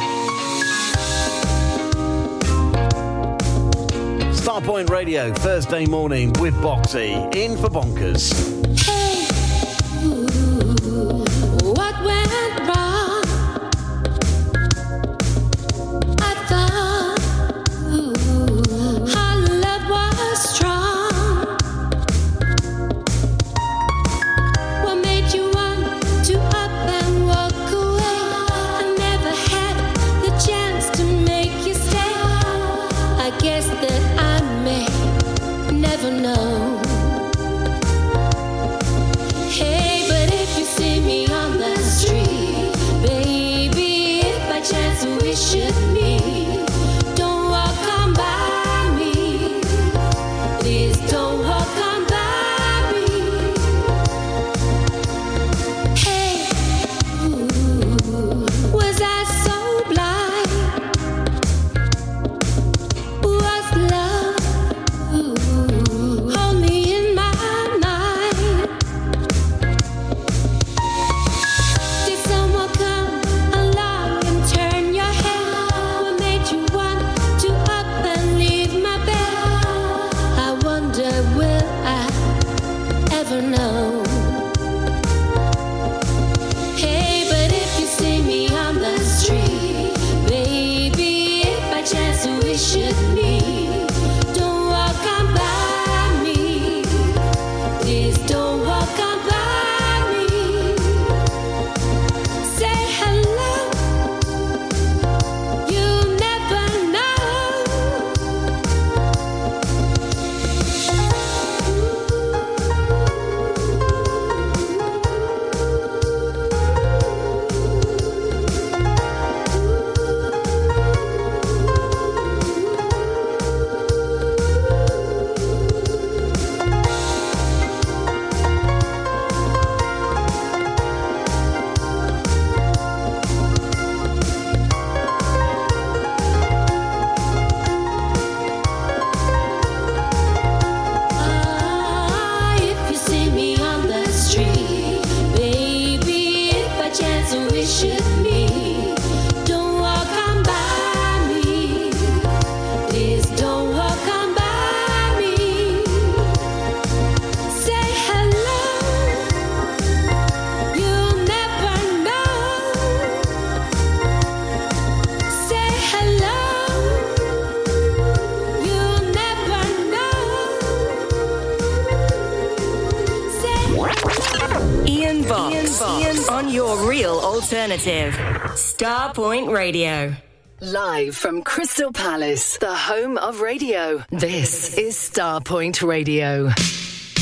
Starpoint Radio, Thursday morning with Boxy, in for bonkers. Starpoint Radio. Live from Crystal Palace, the home of radio. This is Starpoint Radio.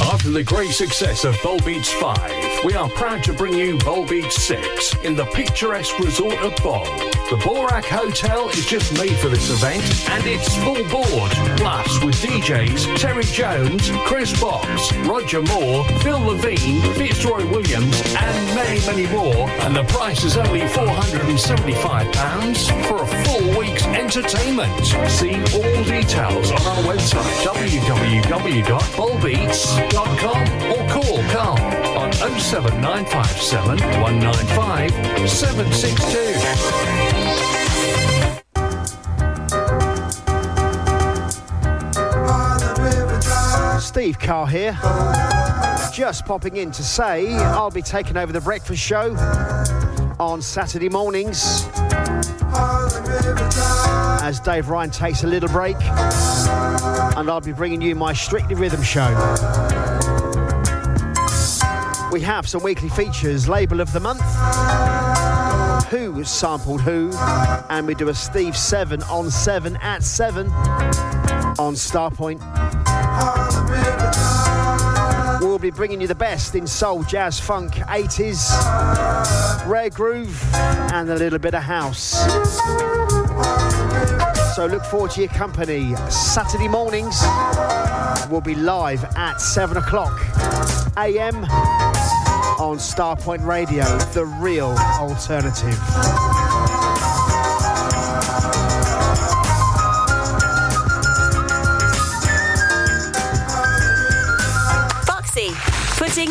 After the great success of Bol Beats 5, we are proud to bring you Bol Beats 6 in the picturesque resort of Bol. The Borak Hotel is just made for this event and it's full board. Plus, with DJs Terry Jones, Chris Box, Roger Moore, Phil Levine, Fitzroy Williams, and many, many more. And the price is only £475 for a full week's entertainment. See all details on our website www.bolbeats.com or call Carl 07957 195 762. Steve Carr here. Just popping in to say I'll be taking over the breakfast show on Saturday mornings as Dave Ryan takes a little break, and I'll be bringing you my Strictly Rhythm show. We have some weekly features, label of the month, who sampled who, and we do a Steve 7 on 7 at 7 on Starpoint. We'll be bringing you the best in soul, jazz, funk, 80s, rare groove, and a little bit of house. So look forward to your company. Saturday mornings, we'll be live at 7 o'clock a.m. on Starpoint Radio, the real alternative.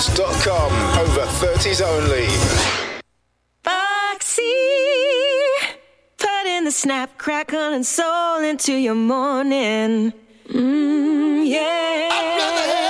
Over 30s only. Boxy, putting the snap, crackle, and soul into your morning. Mm, yeah.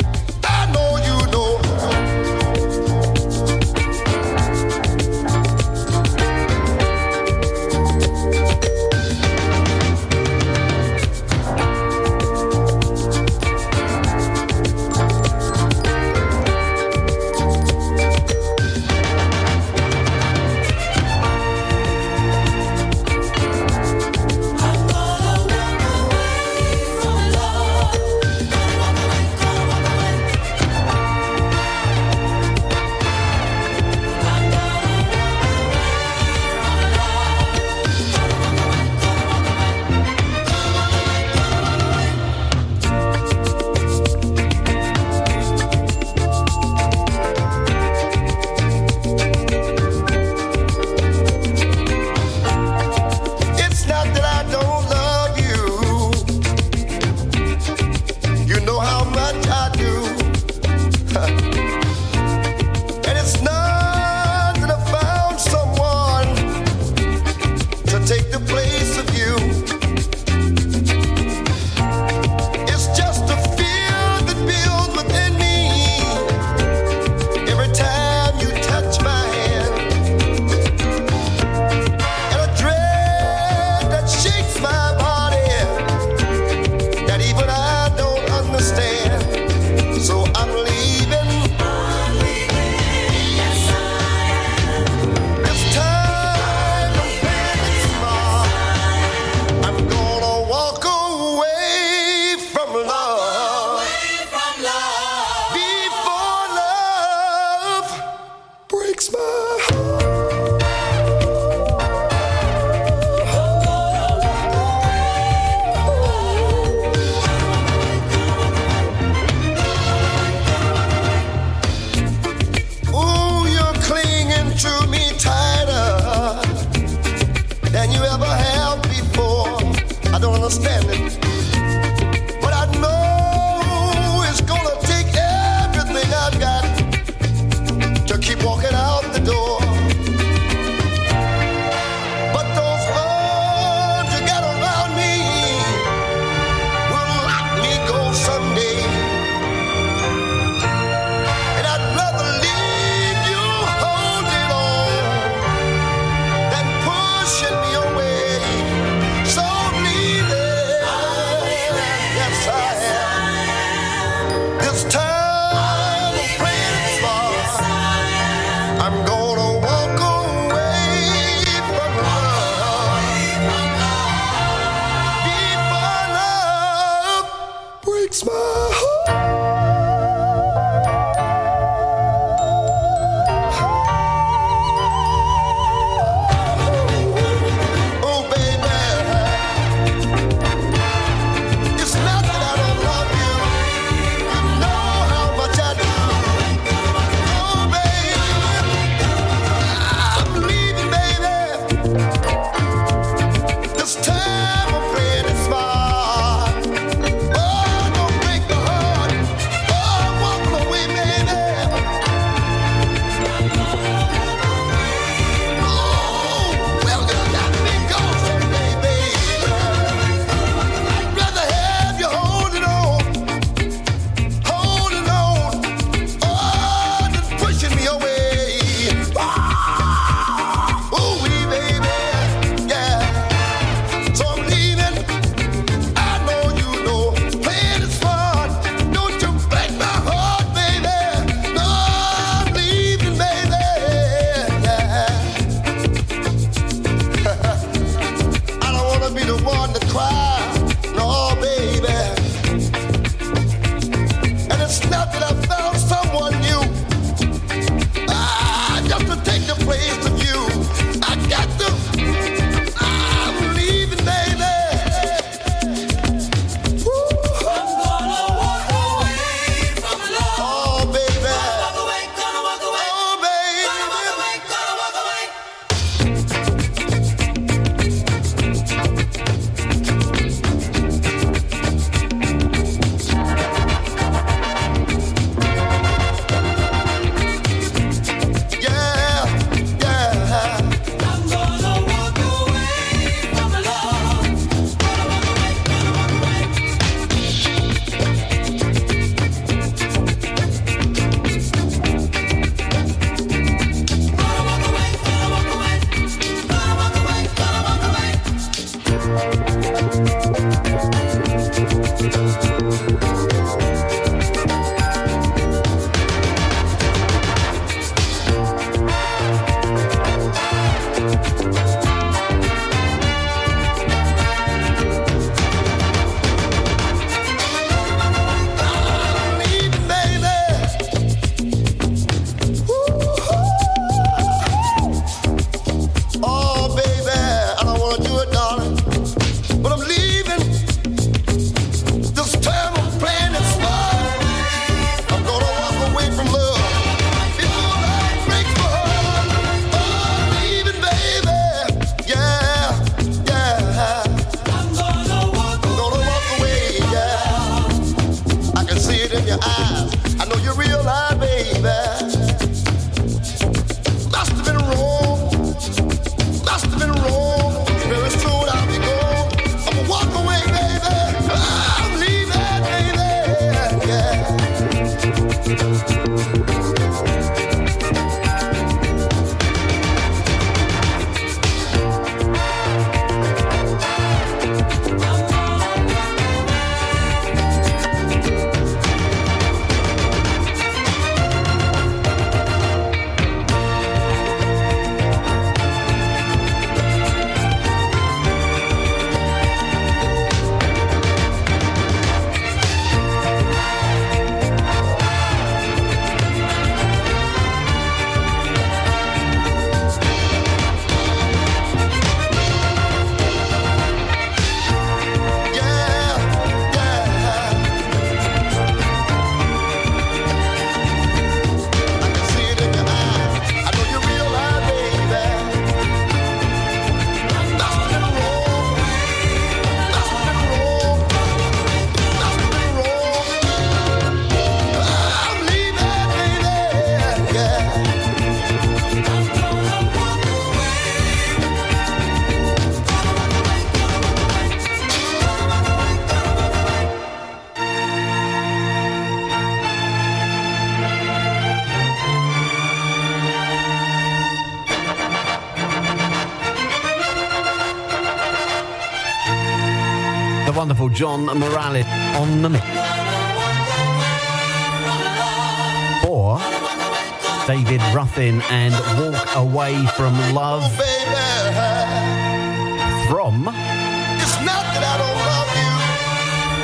John Morales on the mix. Or David Ruffin and Walk Away from Love oh, from It's not that I don't love you.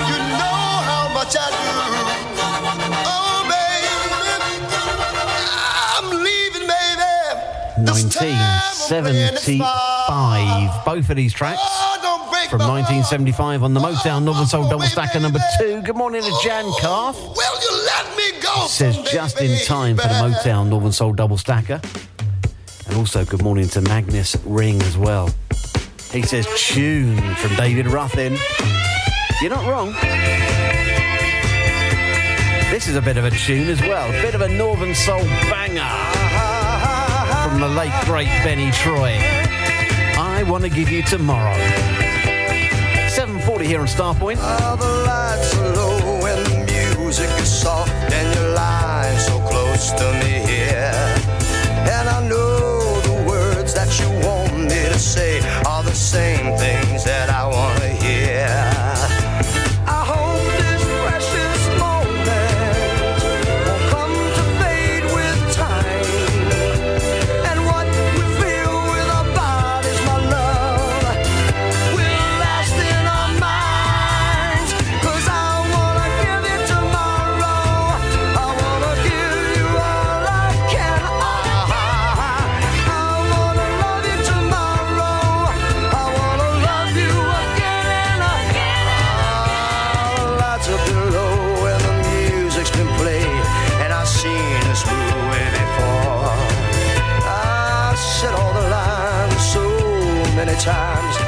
You know how much I do. Oh, baby. I'm leaving, baby. 1975. Both of these tracks from 1975 on the Motown Northern Soul oh, Double Stacker number two. Good morning to Jan Calf. Will you let me go? Says just in time for the Motown Northern Soul Double Stacker. And also good morning to Magnus Ring as well. He says tune from David Ruffin. You're not wrong. This is a bit of a tune as well. A bit of a Northern Soul banger from the late great Benny Troy. I want to give you tomorrow. 7.40 here on Starpoint. All the lights are low and the music is times,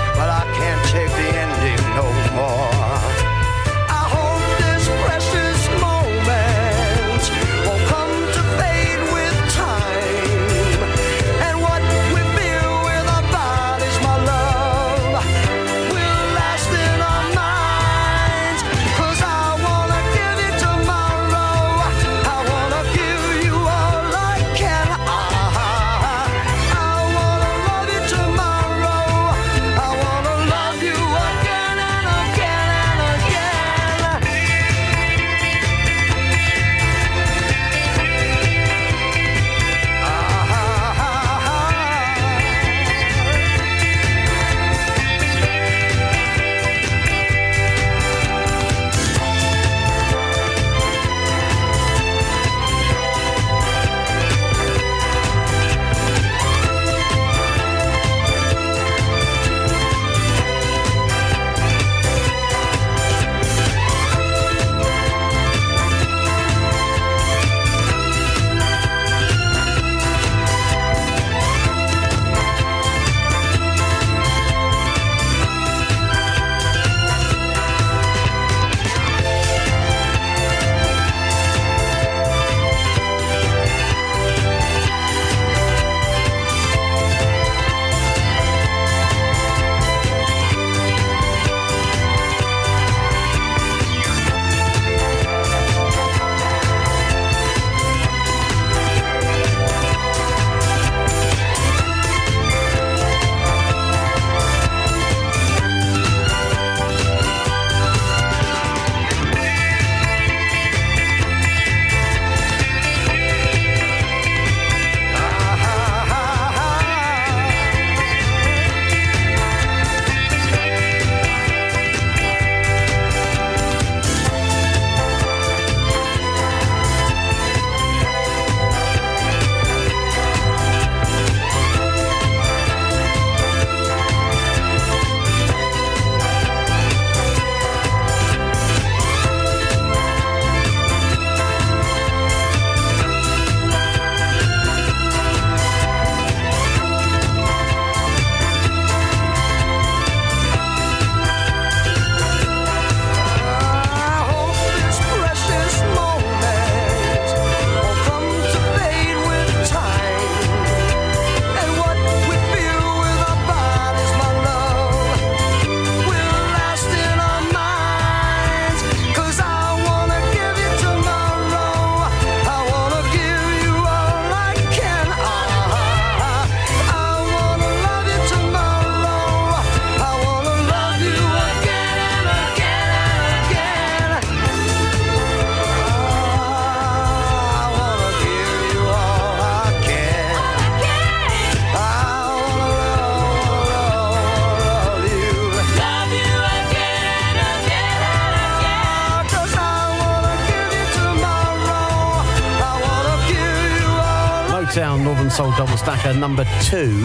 Stacker number two.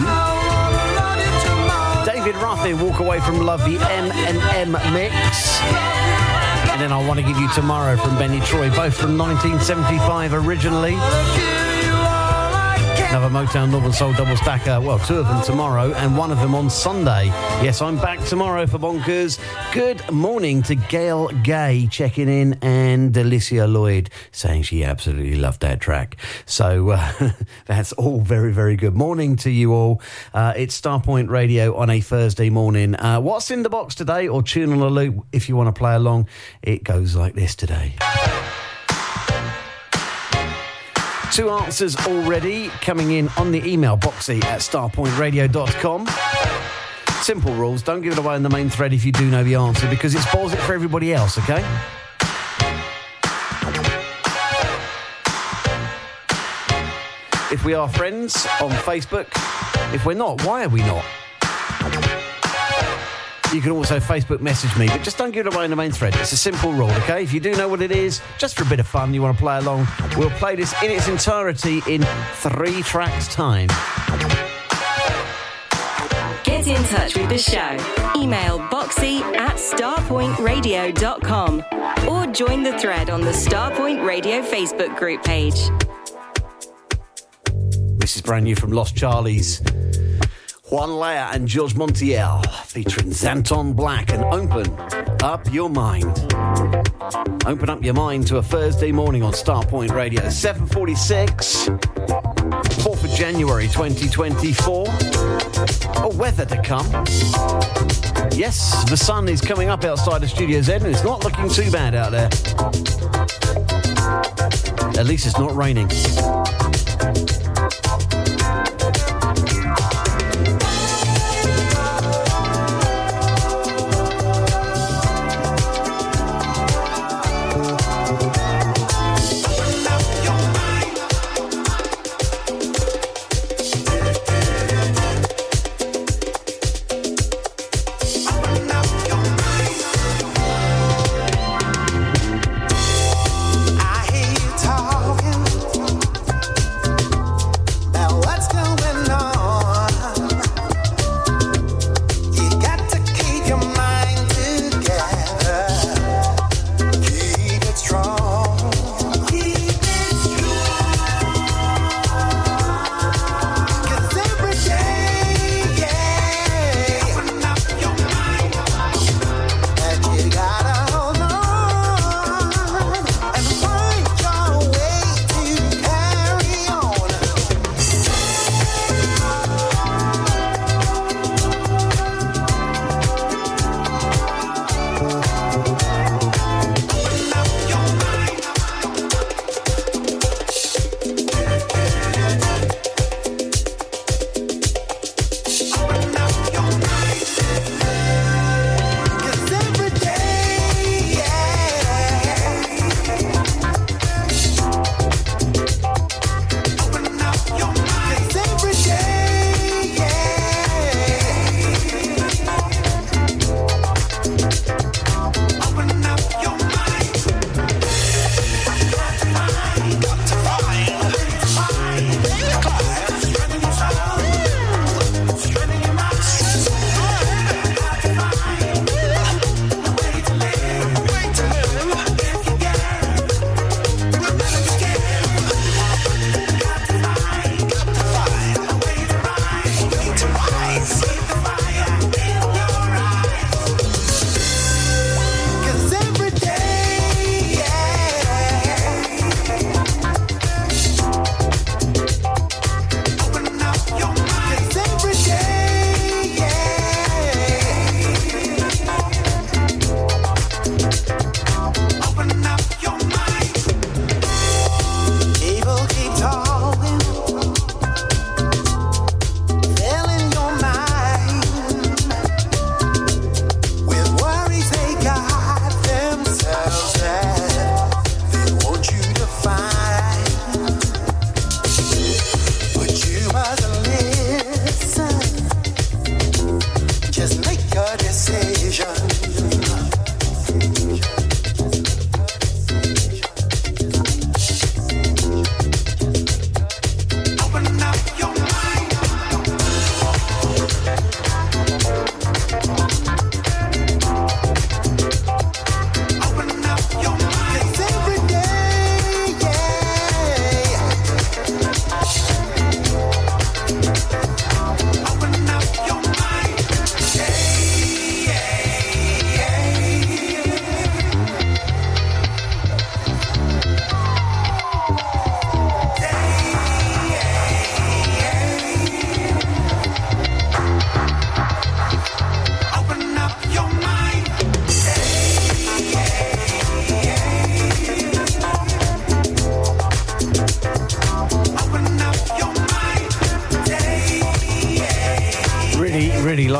David Ruffin, Walk Away from Love, the M and M mix. And then I want to give you Tomorrow from Benny Troy, both from 1975 Another Motown Northern Soul double stacker. Well, two of them tomorrow and one of them on Sunday. Yes, I'm back tomorrow for Bonkers. Good morning to Gail Gay checking in and Alicia Lloyd saying she absolutely loved that track. So uh, that's all very, very good. Morning to you all. Uh, it's Starpoint Radio on a Thursday morning. Uh, what's in the box today or tune on a loop if you want to play along? It goes like this today. Two answers already coming in on the email boxy at starpointradio.com. Simple rules. Don't give it away in the main thread if you do know the answer because it spoils it for everybody else, okay? If we are friends on Facebook, if we're not, why are we not? You can also Facebook message me, but just don't give it away in the main thread. It's a simple rule, okay? If you do know what it is, just for a bit of fun, you want to play along, we'll play this in its entirety in three tracks' time. Get in touch with the show. Email boxy at starpointradio.com or join the thread on the Starpoint Radio Facebook group page. This is brand new from Lost Charlies. Juan Laya and George Montiel featuring Xanton Black and Open Up Your Mind. Open up your mind to a Thursday morning on Starpoint Radio. 746, 4th of January 2024. A weather to come. Yes, the sun is coming up outside of Studio Z and it's not looking too bad out there. At least it's not raining.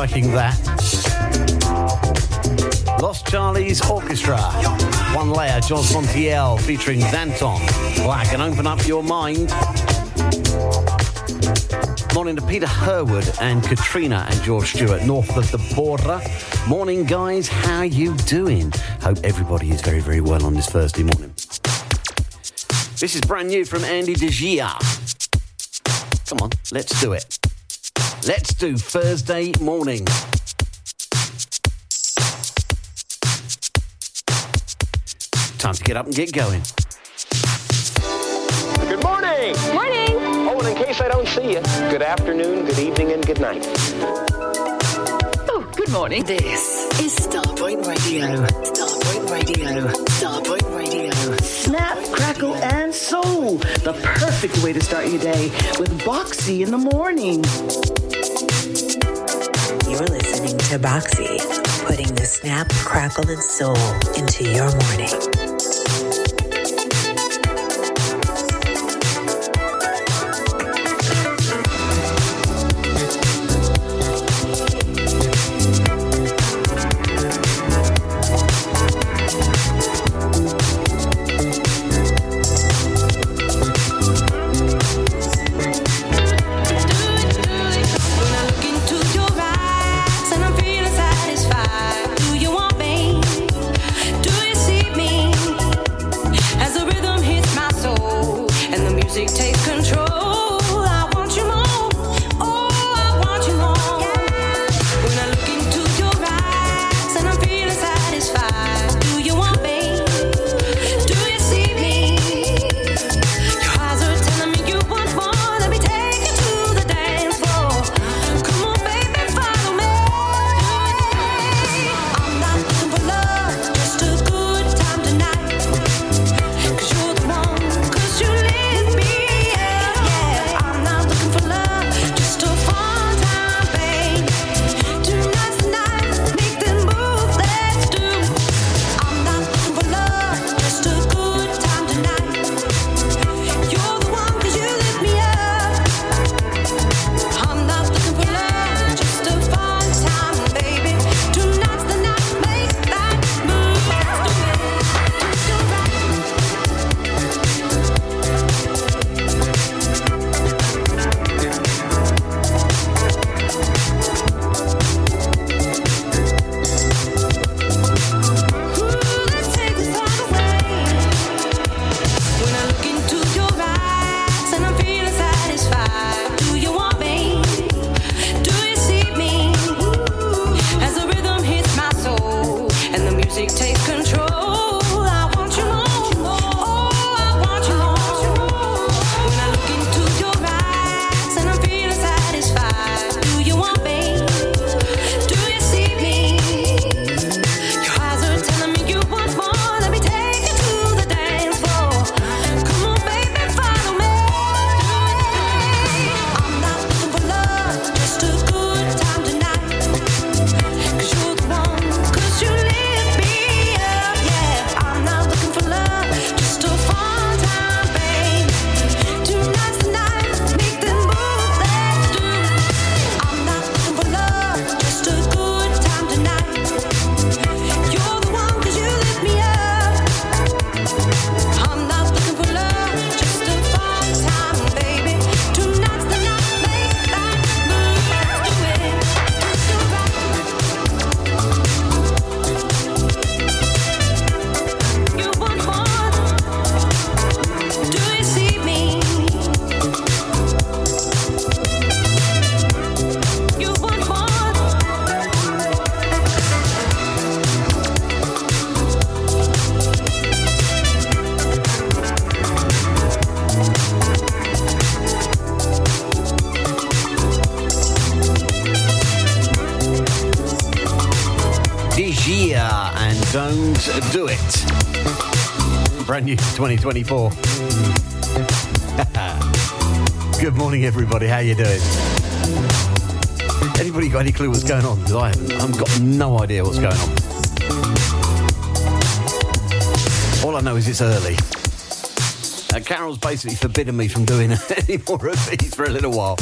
Liking that. Lost Charlie's Orchestra. Juan Laya, John Montiel featuring Danton. Black and open up your mind. Morning to Peter Herwood and Katrina and George Stewart, north of the border. Morning, guys. How you doing? Hope everybody is very, very well on this Thursday morning. This is brand new from Andy De Gia. Come on, let's do it. Let's do Thursday morning. Time to get up and get going. Good morning. Morning. Oh, and in case I don't see you, good afternoon, good evening, and good night. Oh, good morning. This is Starpoint Radio. Starpoint Radio. Starpoint Radio. Snap, crackle, and soul. The perfect way to start your day with Boxy in the morning. Boxy, putting the snap, crackle, and soul into your morning. 2024. Good morning, everybody. How you doing? Anybody got any clue what's going on? 'Cause I haven't. I've got no idea what's going on. All I know is it's early. Uh, Carol's basically forbidden me from doing any more of these for a little while.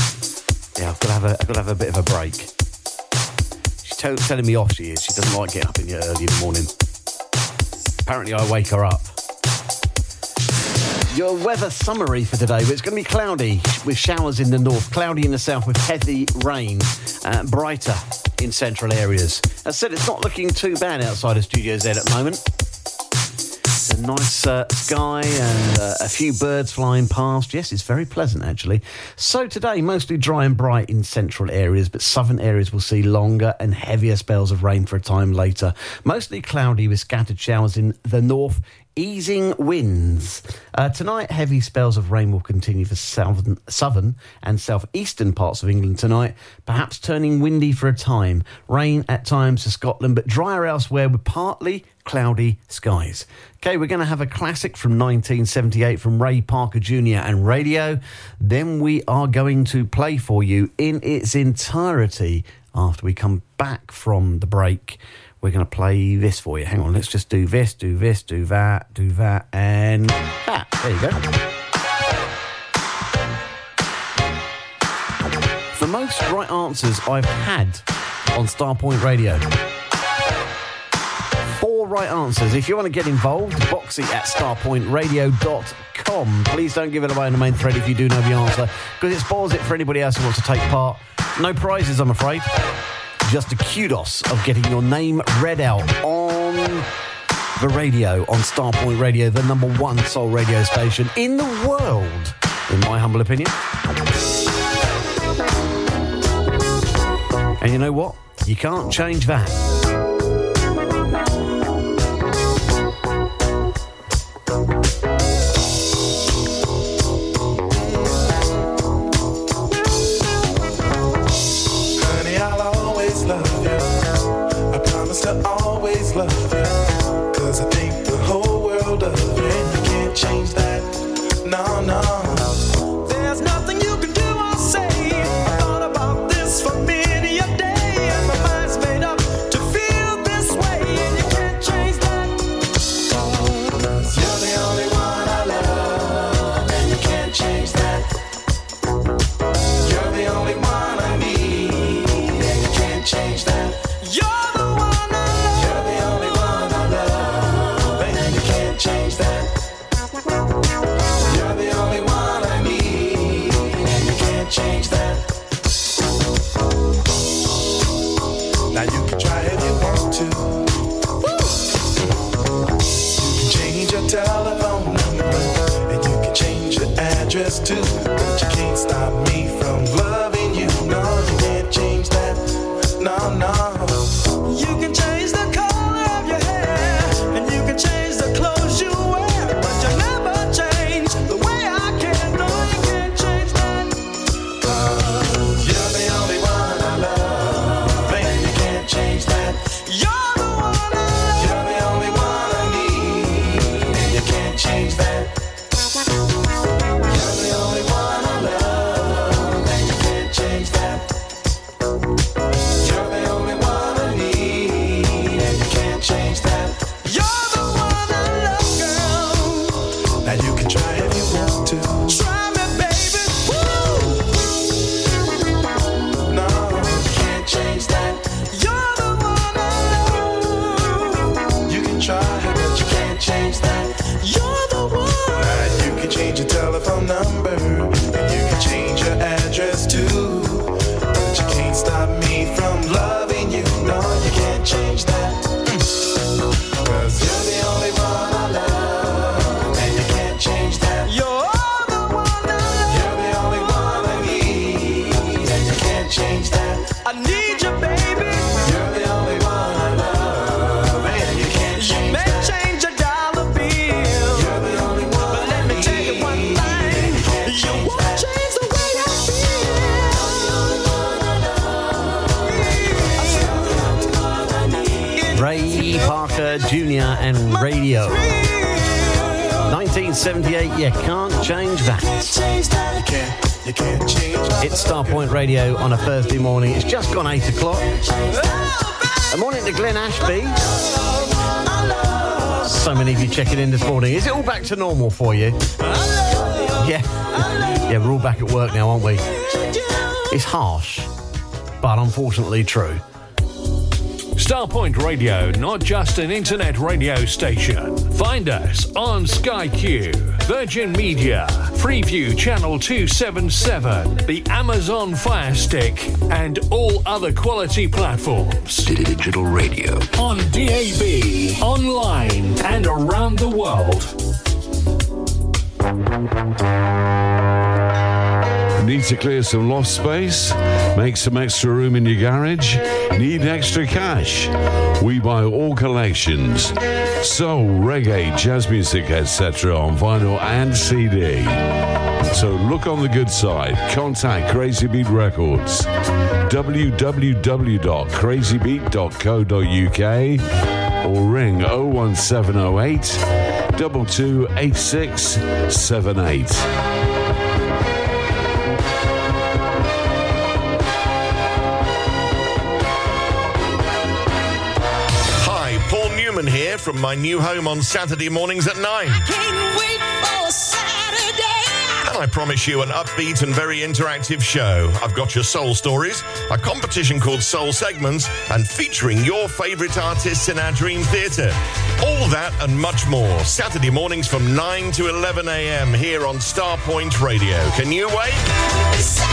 Yeah, I've got to have a, I've got to have a bit of a break. She's tell, telling me off she is. She doesn't like getting up in the early in the morning. Apparently, I wake her up. Your weather summary for today. It's going to be cloudy with showers in the north, cloudy in the south with heavy rain, uh, brighter in central areas. As I said, it's not looking too bad outside of Studio Z at the moment. A nice uh, sky and uh, a few birds flying past. Yes, it's very pleasant actually. So today, mostly dry and bright in central areas, but southern areas will see longer and heavier spells of rain for a time later. Mostly cloudy with scattered showers in the north. Easing winds. Uh, tonight, heavy spells of rain will continue for southern, southern and southeastern parts of England tonight, perhaps turning windy for a time. Rain at times to Scotland, but drier elsewhere with partly cloudy skies. Okay, we're going to have a classic from 1978 from Ray Parker Jr. and Radio. Then we are going to play for you in its entirety after we come back from the break. We're going to play this for you. Hang on, let's just do this, do this, do that, do that, and that. There you go. The most right answers I've had on Starpoint Radio. Four right answers. If you want to get involved, boxy at starpointradio.com. Please don't give it away on the main thread if you do know the answer, because it spoils it for anybody else who wants to take part. No prizes, I'm afraid. Just a kudos of getting your name read out on the radio, on Starpoint Radio, the number one soul radio station in the world, in my humble opinion. And you know what? You can't change that. Radio on a Thursday morning. It's just gone 8 o'clock. Good morning to Glen Ashby. So many of you checking in this morning. Is it all back to normal for you? Yeah. Yeah, we're all back at work now, aren't we? It's harsh, but unfortunately true. Starpoint Radio, not just an internet radio station. Find us on Sky Q, Virgin Media, Freeview Channel 277, the Amazon Fire Stick, and all other quality platforms. Digital radio. On DAB, online, and around the world. Need to clear some loft space? Make some extra room in your garage? Need extra cash? We buy all collections. Soul, reggae, jazz music, etc. on vinyl and CD. So look on the good side. Contact Crazy Beat Records. www.crazybeat.co.uk or ring 01708 228678. Here from my new home on Saturday mornings at 9. And I promise you an upbeat and very interactive show. I've got your soul stories, a competition called Soul Segments, and featuring your favourite artists in our Dream Theatre. All that and much more. Saturday mornings from 9 to 11 a.m. here on Starpoint Radio. Can you wait?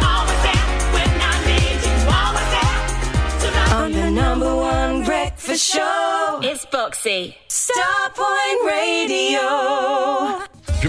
breakfast show, it's Boxy. Starpoint Radio.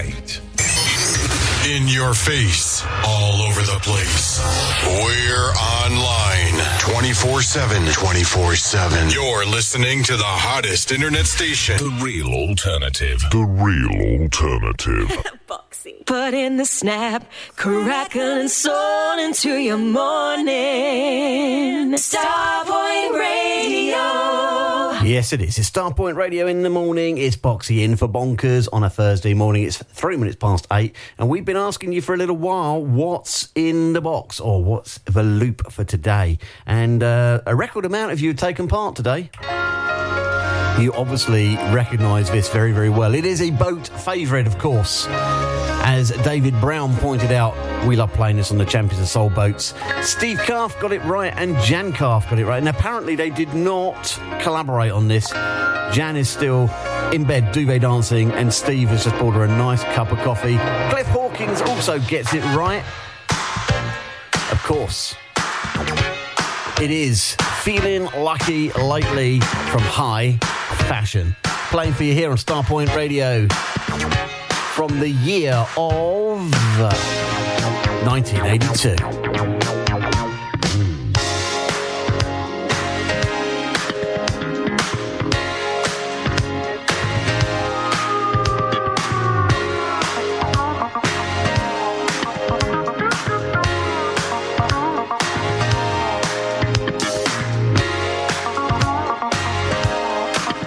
In your face, all over the place. We're online 24 7. 24 7. You're listening to the hottest internet station. The real alternative. The real alternative. Put in the snap, crackling soul into your morning. Starpoint Radio. Yes, it is. It's Starpoint Radio in the morning. It's Boxy in for Bonkers on a Thursday morning. It's three minutes past eight, and we've been asking you for a little while what's in the box or what's the loop for today. And uh, a record amount of you have taken part today. You obviously recognise this very, very well. It is a boat favourite, of course. As David Brown pointed out, we love playing this on the Champions of Soul boats. Steve Calf got it right and Jan Calf got it right. And apparently they did not collaborate on this. Jan is still in bed duvet dancing and Steve has just brought her a nice cup of coffee. Cliff Hawkins also gets it right. Of course. It is Feeling Lucky Lately from High Fashion. Playing for you here on Starpoint Radio from the year of 1982.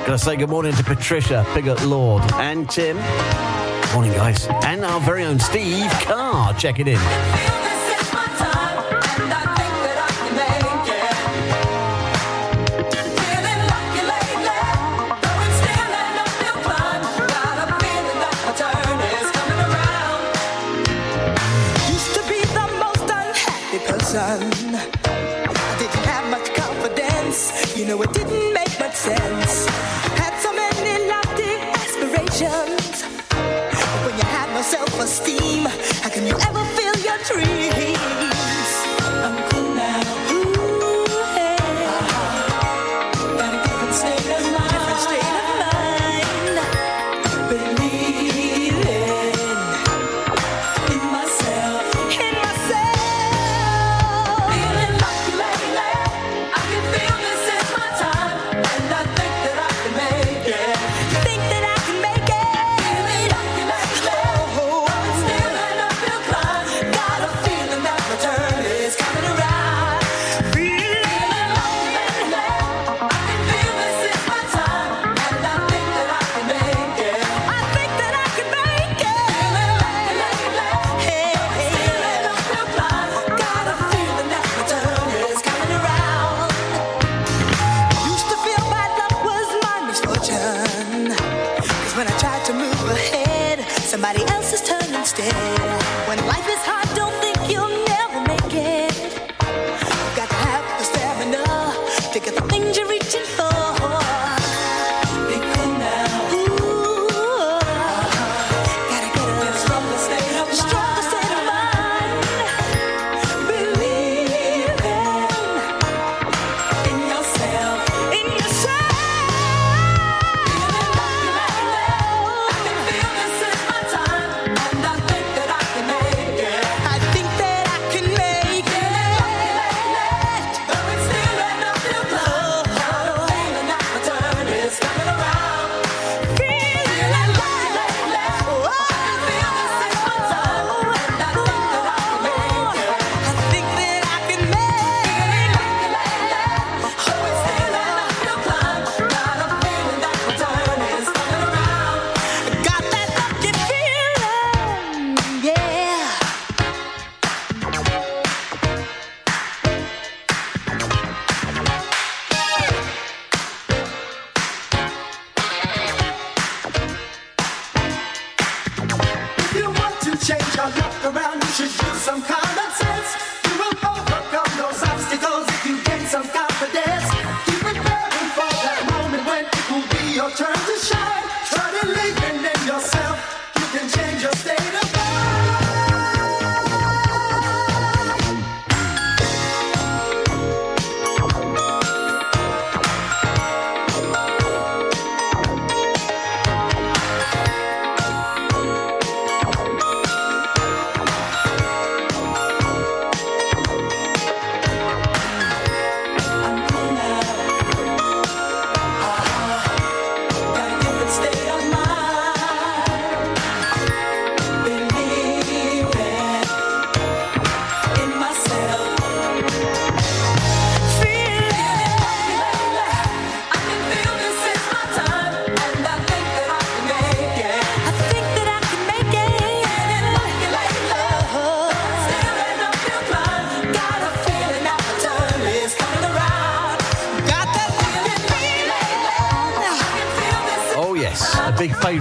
Gotta say good morning to Patricia, Pigott Lord, and Tim. Morning, guys. And our very own Steve Carr. Check it in.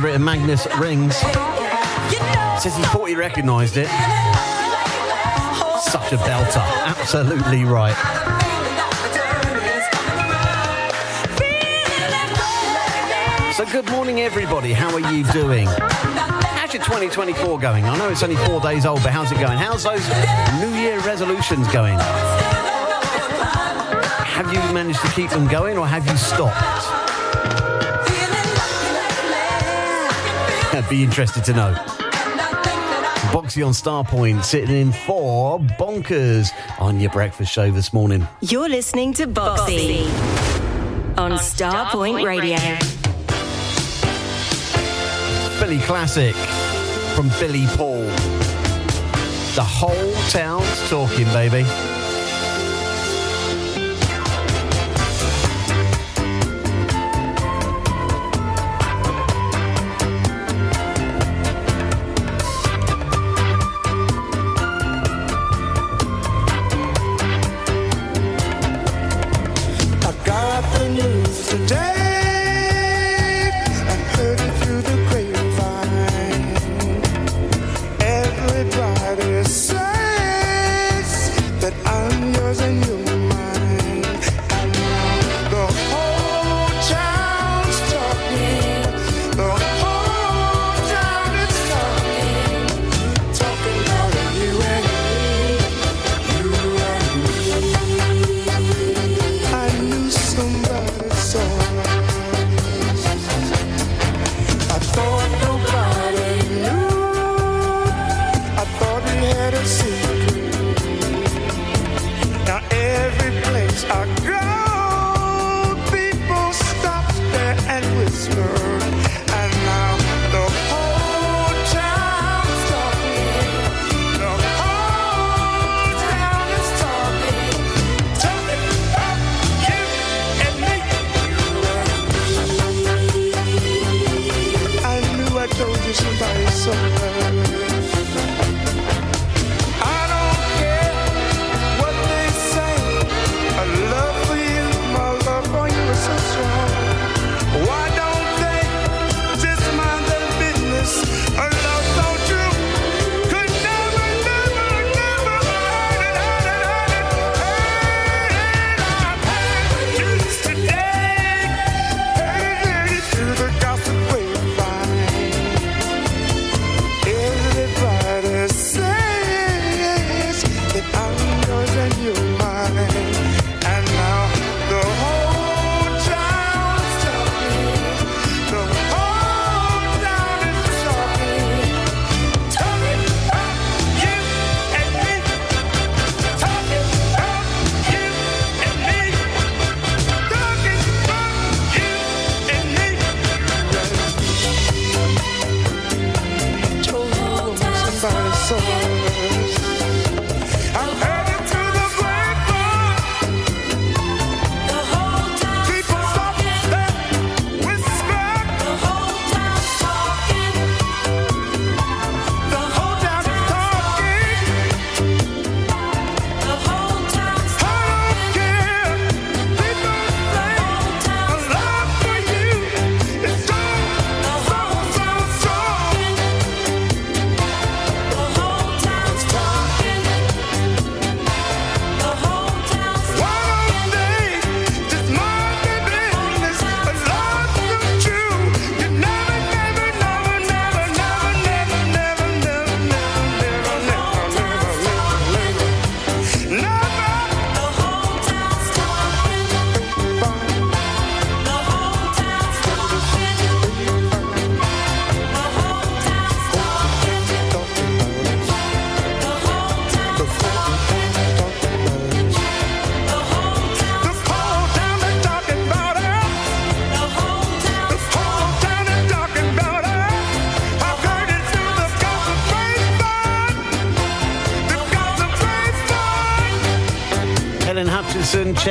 Favourite of Magnus Rings. Says he thought he recognised it. Such a belter. Absolutely right. So, good morning, everybody. How are you doing? How's your 2024 going? I know it's only four days old, but how's it going? How's those New Year resolutions going? Have you managed to keep them going or have you stopped? I'd be interested to know. Boxy on Starpoint sitting in for Bonkers on your breakfast show this morning. You're listening to Boxy on Starpoint Radio. Billy classic from Billy Paul. The whole town's talking, baby.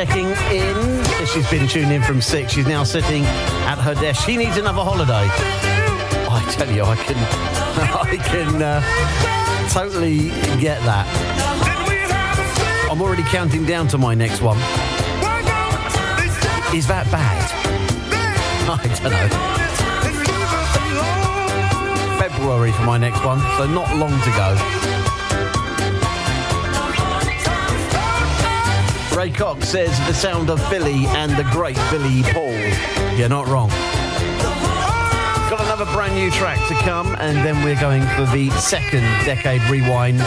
Checking in. She's been tuned in from six. She's now sitting at her desk. She needs another holiday. I tell you, I can, I can uh, totally get that. I'm already counting down to my next one. Is that bad? I don't know. February for my next one, so not long to go. Ray Cox says the sound of Philly and the great Billy Paul. You're not wrong. Got another brand new track to come, and then we're going for the second decade rewind.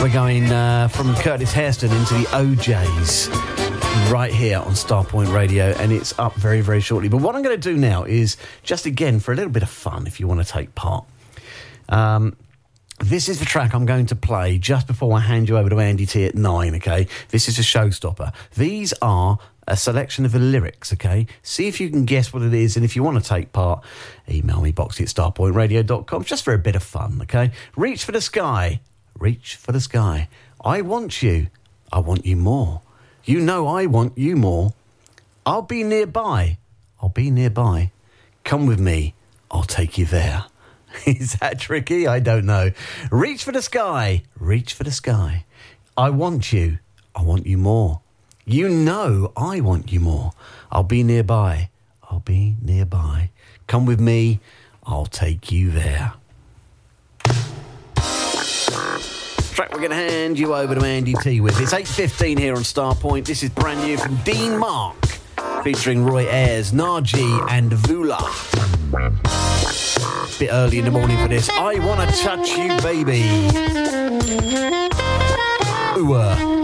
We're going uh, from Curtis Hairston into the OJs right here on Starpoint Radio, and it's up very, very shortly. But what I'm going to do now is just again for a little bit of fun, if you want to take part. Um, this is the track I'm going to play just before I hand you over to Andy T at nine, okay? This is a showstopper. These are a selection of the lyrics, okay? See if you can guess what it is, and if you want to take part, email me boxy at starpointradio.com just for a bit of fun, okay? Reach for the sky, reach for the sky. I want you, I want you more. You know I want you more. I'll be nearby, I'll be nearby. Come with me, I'll take you there. Is that tricky? I don't know. Reach for the sky. Reach for the sky. I want you. I want you more. You know I want you more. I'll be nearby. I'll be nearby. Come with me. I'll take you there. Track we're going to hand you over to Andy T with. It's 8.15 here on Starpoint. This is brand new from Dean Mark, featuring Roy Ayers, Naji and Vula. Bit early in the morning for this. I want to touch you, baby. Ooh, uh.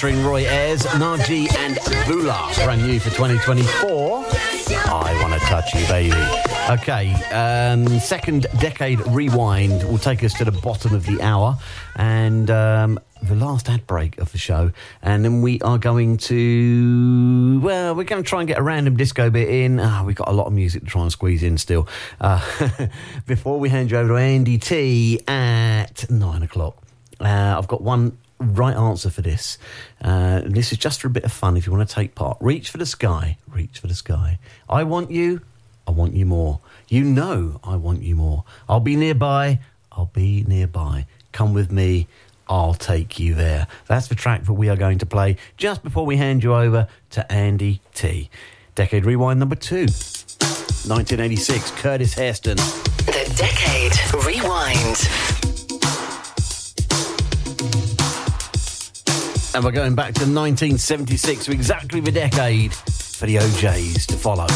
Featuring Roy Ayers, Naji, and Vula. Brand new for 2024. I want to touch you, baby. Okay, um, second decade rewind will take us to the bottom of the hour and um, the last ad break of the show. And then we are going to, well, we're going to try and get a random disco bit in. Ah, we've got a lot of music to try and squeeze in still. Uh, before we hand you over to Andy T at nine o'clock. Uh, I've got one right answer for this. Uh, this is just for a bit of fun if you want to take part. Reach for the sky, reach for the sky. I want you, I want you more. You know I want you more. I'll be nearby, I'll be nearby. Come with me, I'll take you there. That's the track that we are going to play just before we hand you over to Andy T. Decade Rewind number two. 1986, Curtis Hairston. The Decade Rewind. And we're going back to 1976, so exactly the decade for the OJs to follow.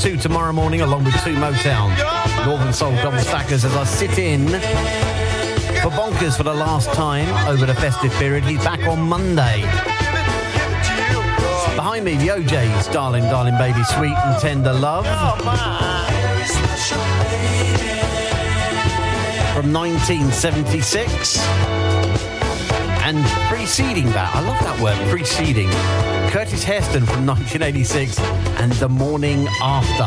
2 tomorrow morning, along with 2 Motown. Northern Soul Double Stackers as I sit in for Bonkers for the last time over the festive period. He's back on Monday. Behind me, the O'Jays Darling, Darling Baby, Sweet and Tender Love. From 1976. And preceding that, I love that word, preceding. Curtis Hairston from 1986 and The Morning After.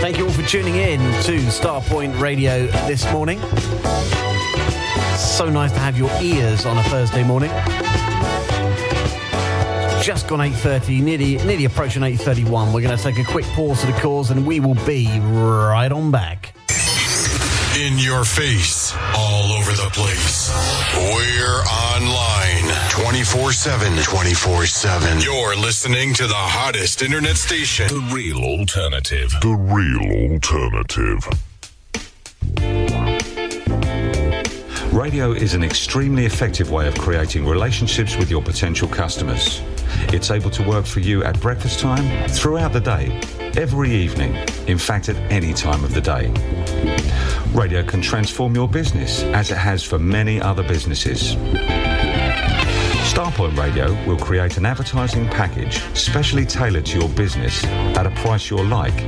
Thank you all for tuning in to Starpoint Radio this morning. So nice to have your ears on a Thursday morning. Just gone 8.30, nearly, nearly approaching 8.31. We're going to take a quick pause for the cause and we will be right on back. In your face place. We're online 24 7. 24 7. You're listening to the hottest internet station. The real alternative. The real alternative. Radio is an extremely effective way of creating relationships with your potential customers. It's able to work for you at breakfast time, throughout the day, every evening, in fact, at any time of the day. Radio can transform your business as it has for many other businesses. Starpoint Radio will create an advertising package specially tailored to your business at a price you'll like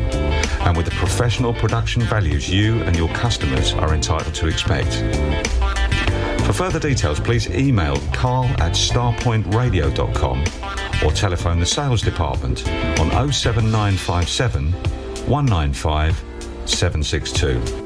and with the professional production values you and your customers are entitled to expect. For further details, please email carl at starpointradio.com or telephone the sales department on 07957 195 762.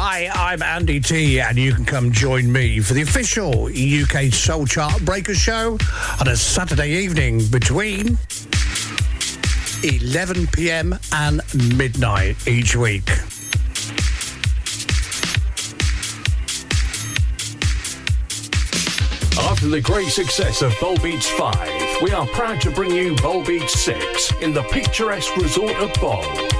Hi, I'm Andy T, and you can come join me for the official UK Soul Chart Breaker show on a Saturday evening between 11 pm and midnight each week. After the great success of Bol Beats 5, we are proud to bring you Bol Beats 6 in the picturesque resort of Bol.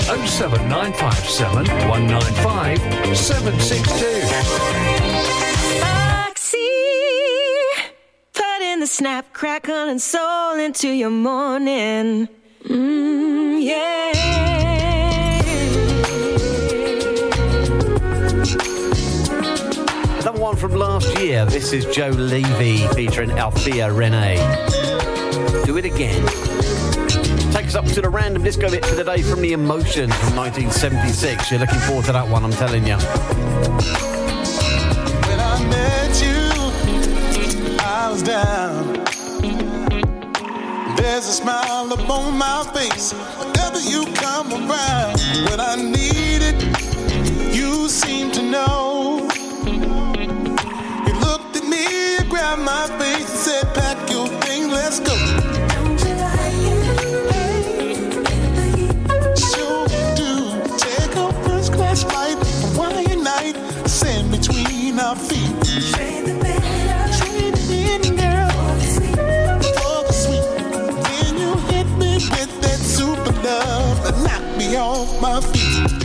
07957 195 762. Boxy, putting the snap, crackle, and soul into your morning. Mm, yeah. Another one from last year. This is Joe Levy featuring Althea Renee. Do it again. Take us up to the random disco bit for the day from the Emotions from 1976. You're looking forward to that one, I'm telling you. When I met you, I was down. There's a smile upon my face whenever you come around. When I need it, you seem to know. You looked at me, grabbed my face, and said, "Pack your things, let's go." Between our feet. For the sweet. You hit me with that super love me off my feet.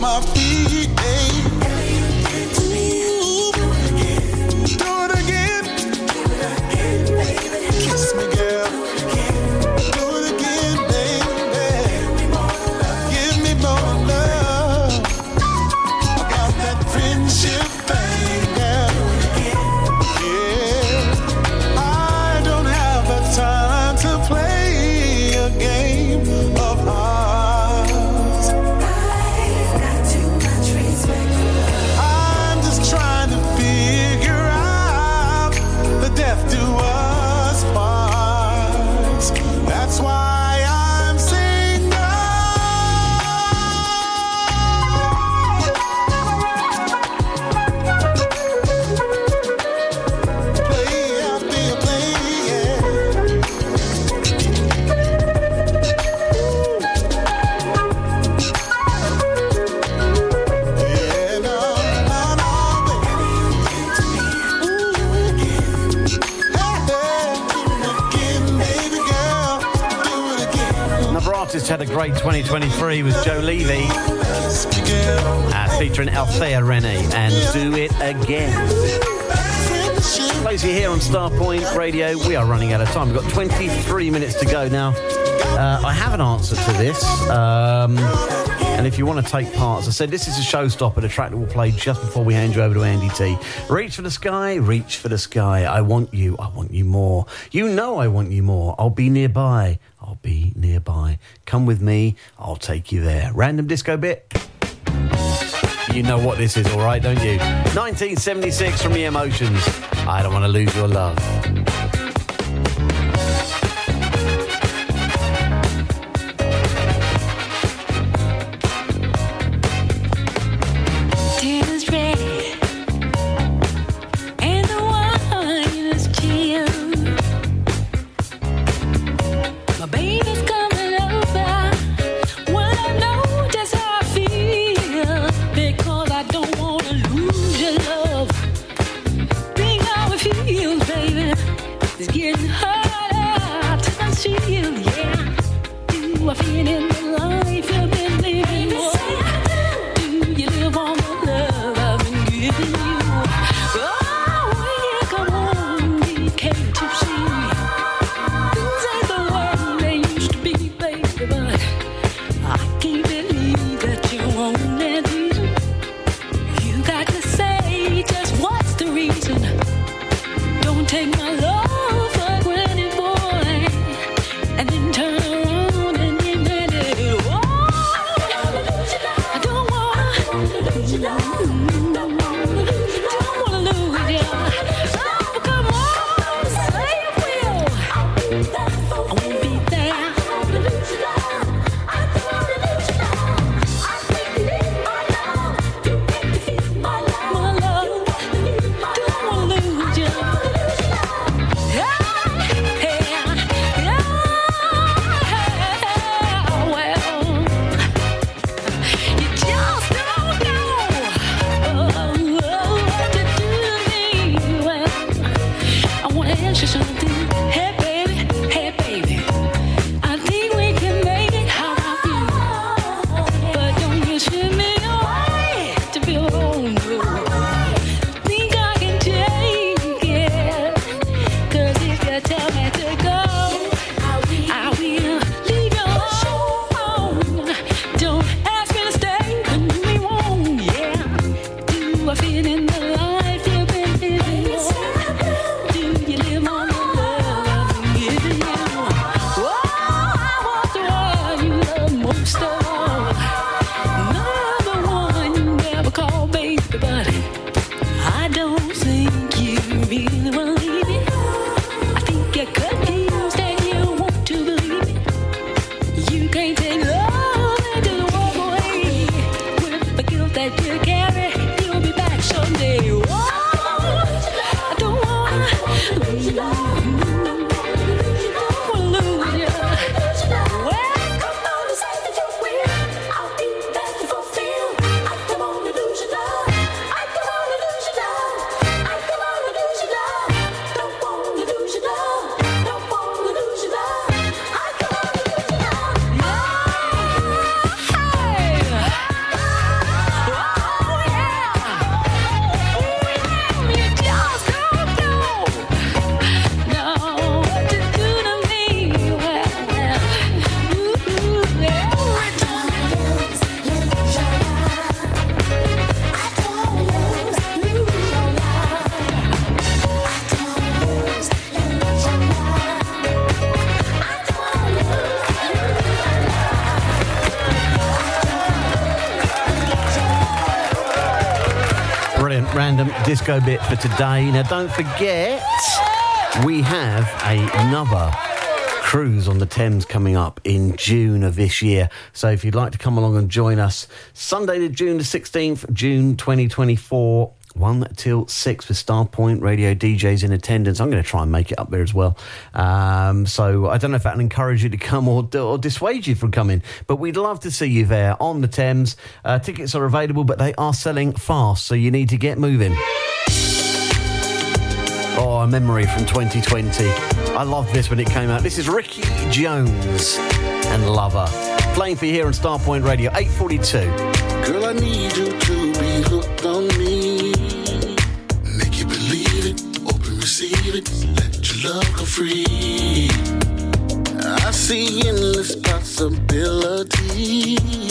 my Great 2023 with Joe Levy, uh, featuring Althea Rennie and Do It Again. Closely here on Starpoint Radio, we are running out of time. We've got 23 minutes to go now. Uh, I have an answer to this. Um, and if you want to take part, as I said, this is a showstopper, the track that we'll play just before we hand you over to Andy T. Reach for the sky, reach for the sky. I want you, I want you more. You know I want you more. I'll be nearby be nearby. Come with me, I'll take you there. Random disco bit. You know what this is, all right, don't you? 1976 from the Emotions. I don't want to lose your love. Disco bit for today. Now, don't forget, we have another cruise on the Thames coming up in June of this year. So, if you'd like to come along and join us, Sunday, the June the 16th, June 2024. 1 till 6 with Starpoint Radio DJs in attendance. I'm going to try and make it up there as well. Um, so I don't know if that'll encourage you to come or, or dissuade you from coming, but we'd love to see you there on the Thames. Uh, tickets are available, but they are selling fast, so you need to get moving. A memory from 2020. I loved this when it came out. This is Ricky Jones and Lover. Playing for you here on Starpoint Radio, 842. Girl, I need you to be hooked on me. Make you believe it, open, receive it, let your love go free. I see endless possibilities.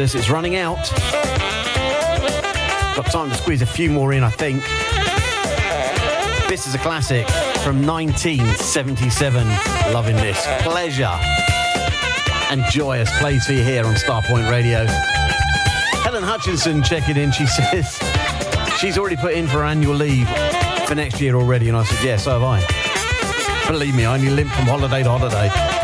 It's running out. Got time to squeeze a few more in, I think. This is a classic from 1977. Loving this. Pleasure and joyous plays for you here on Starpoint Radio. Helen Hutchinson checking in. She says She's already put in for annual leave for next year already, and I said, yeah, so have I. Believe me, I only limp from holiday to holiday.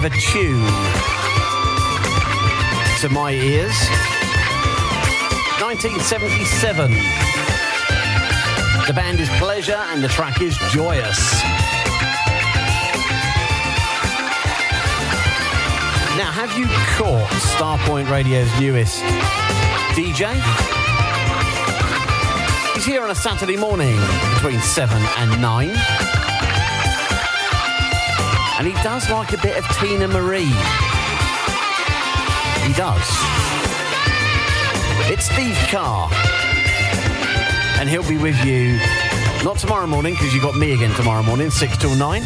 Of a tune to my ears. 1977. The band is Pleasure and the track is Joyous. Now, have you caught Starpoint Radio's newest DJ? He's here on a Saturday morning between 7 and 9. And he does like a bit of Teena Marie. He does. It's Steve Carr. And he'll be with you not tomorrow morning, because you've got me again tomorrow morning, 6 till 9.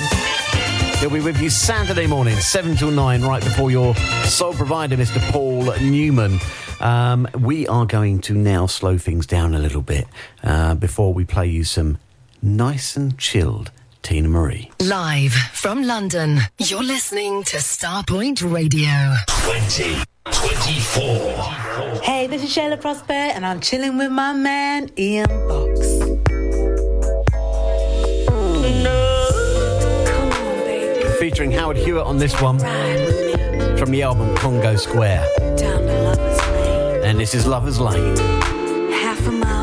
He'll be with you Saturday morning, 7 till 9, right before your sole provider, Mr. Paul Newman. Um, we are going to now slow things down a little bit uh, before we play you some nice and chilled Teena Marie. Live from London, you're listening to Starpoint Radio. 2024. Hey, this is Shaila Prospere, and I'm chilling with my man Ian Box. Featuring Howard Hewitt on this one from the album Congo Square. And this is Lover's Lane. Half a mile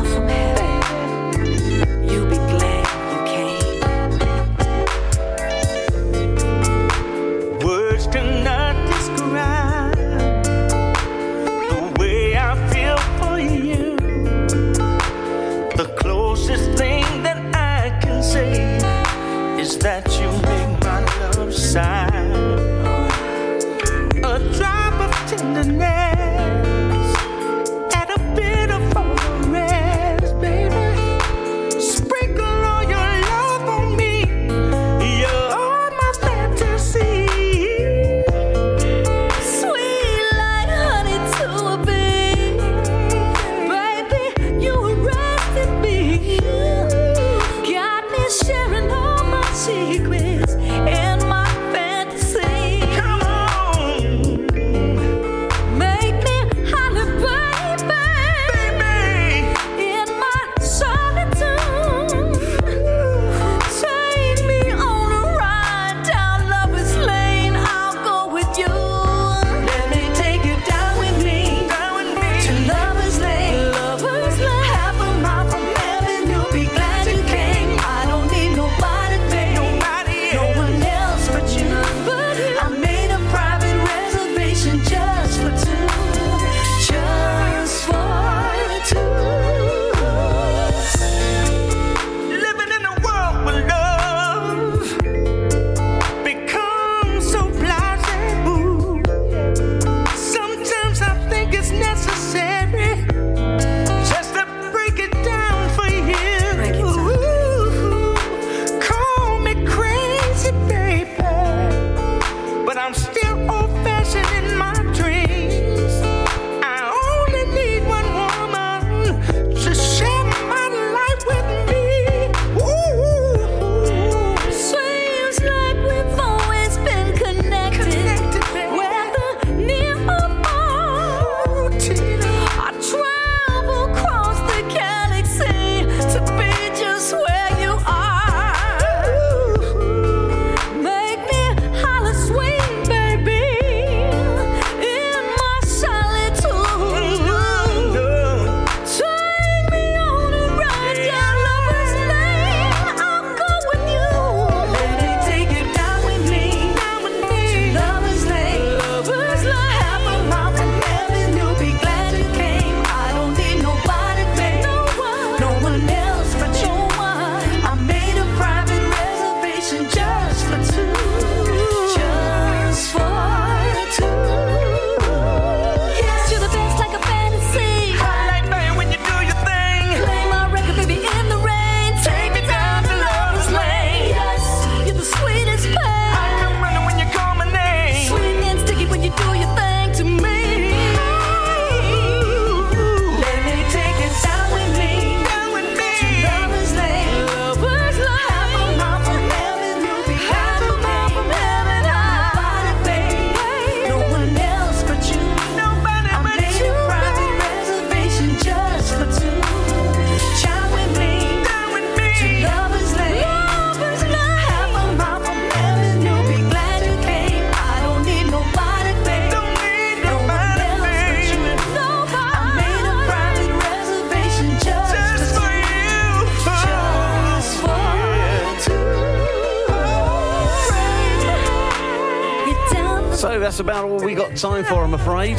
time for, I'm afraid.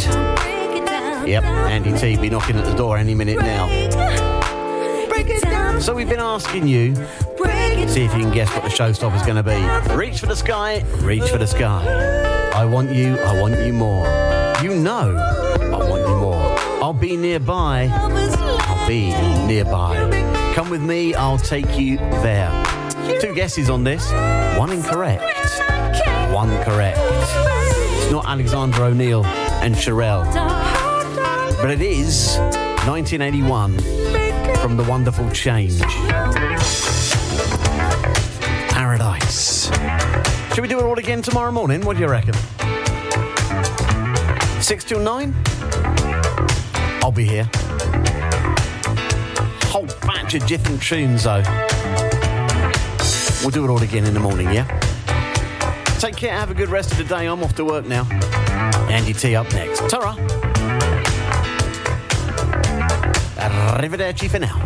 Yep, Andy T be knocking at the door any minute now. So we've been asking you, see if you can guess what the showstopper's going to be. Reach for the sky, reach for the sky. I want you, I want you more. You know, I want you more. I'll be nearby, I'll be nearby. Come with me, I'll take you there. Two guesses on this, one incorrect, one correct. Not Alexander O'Neal and Cherrelle, but it is 1981 from The Wonderful Change. Paradise. Should we do it all again tomorrow morning? What do you reckon? Six till nine? I'll be here. Whole batch of different tunes, though. We'll do it all again in the morning, yeah? Take care, have a good rest of the day. I'm off to work now. Andy T up next. Ta-ra. Arrivederci for now.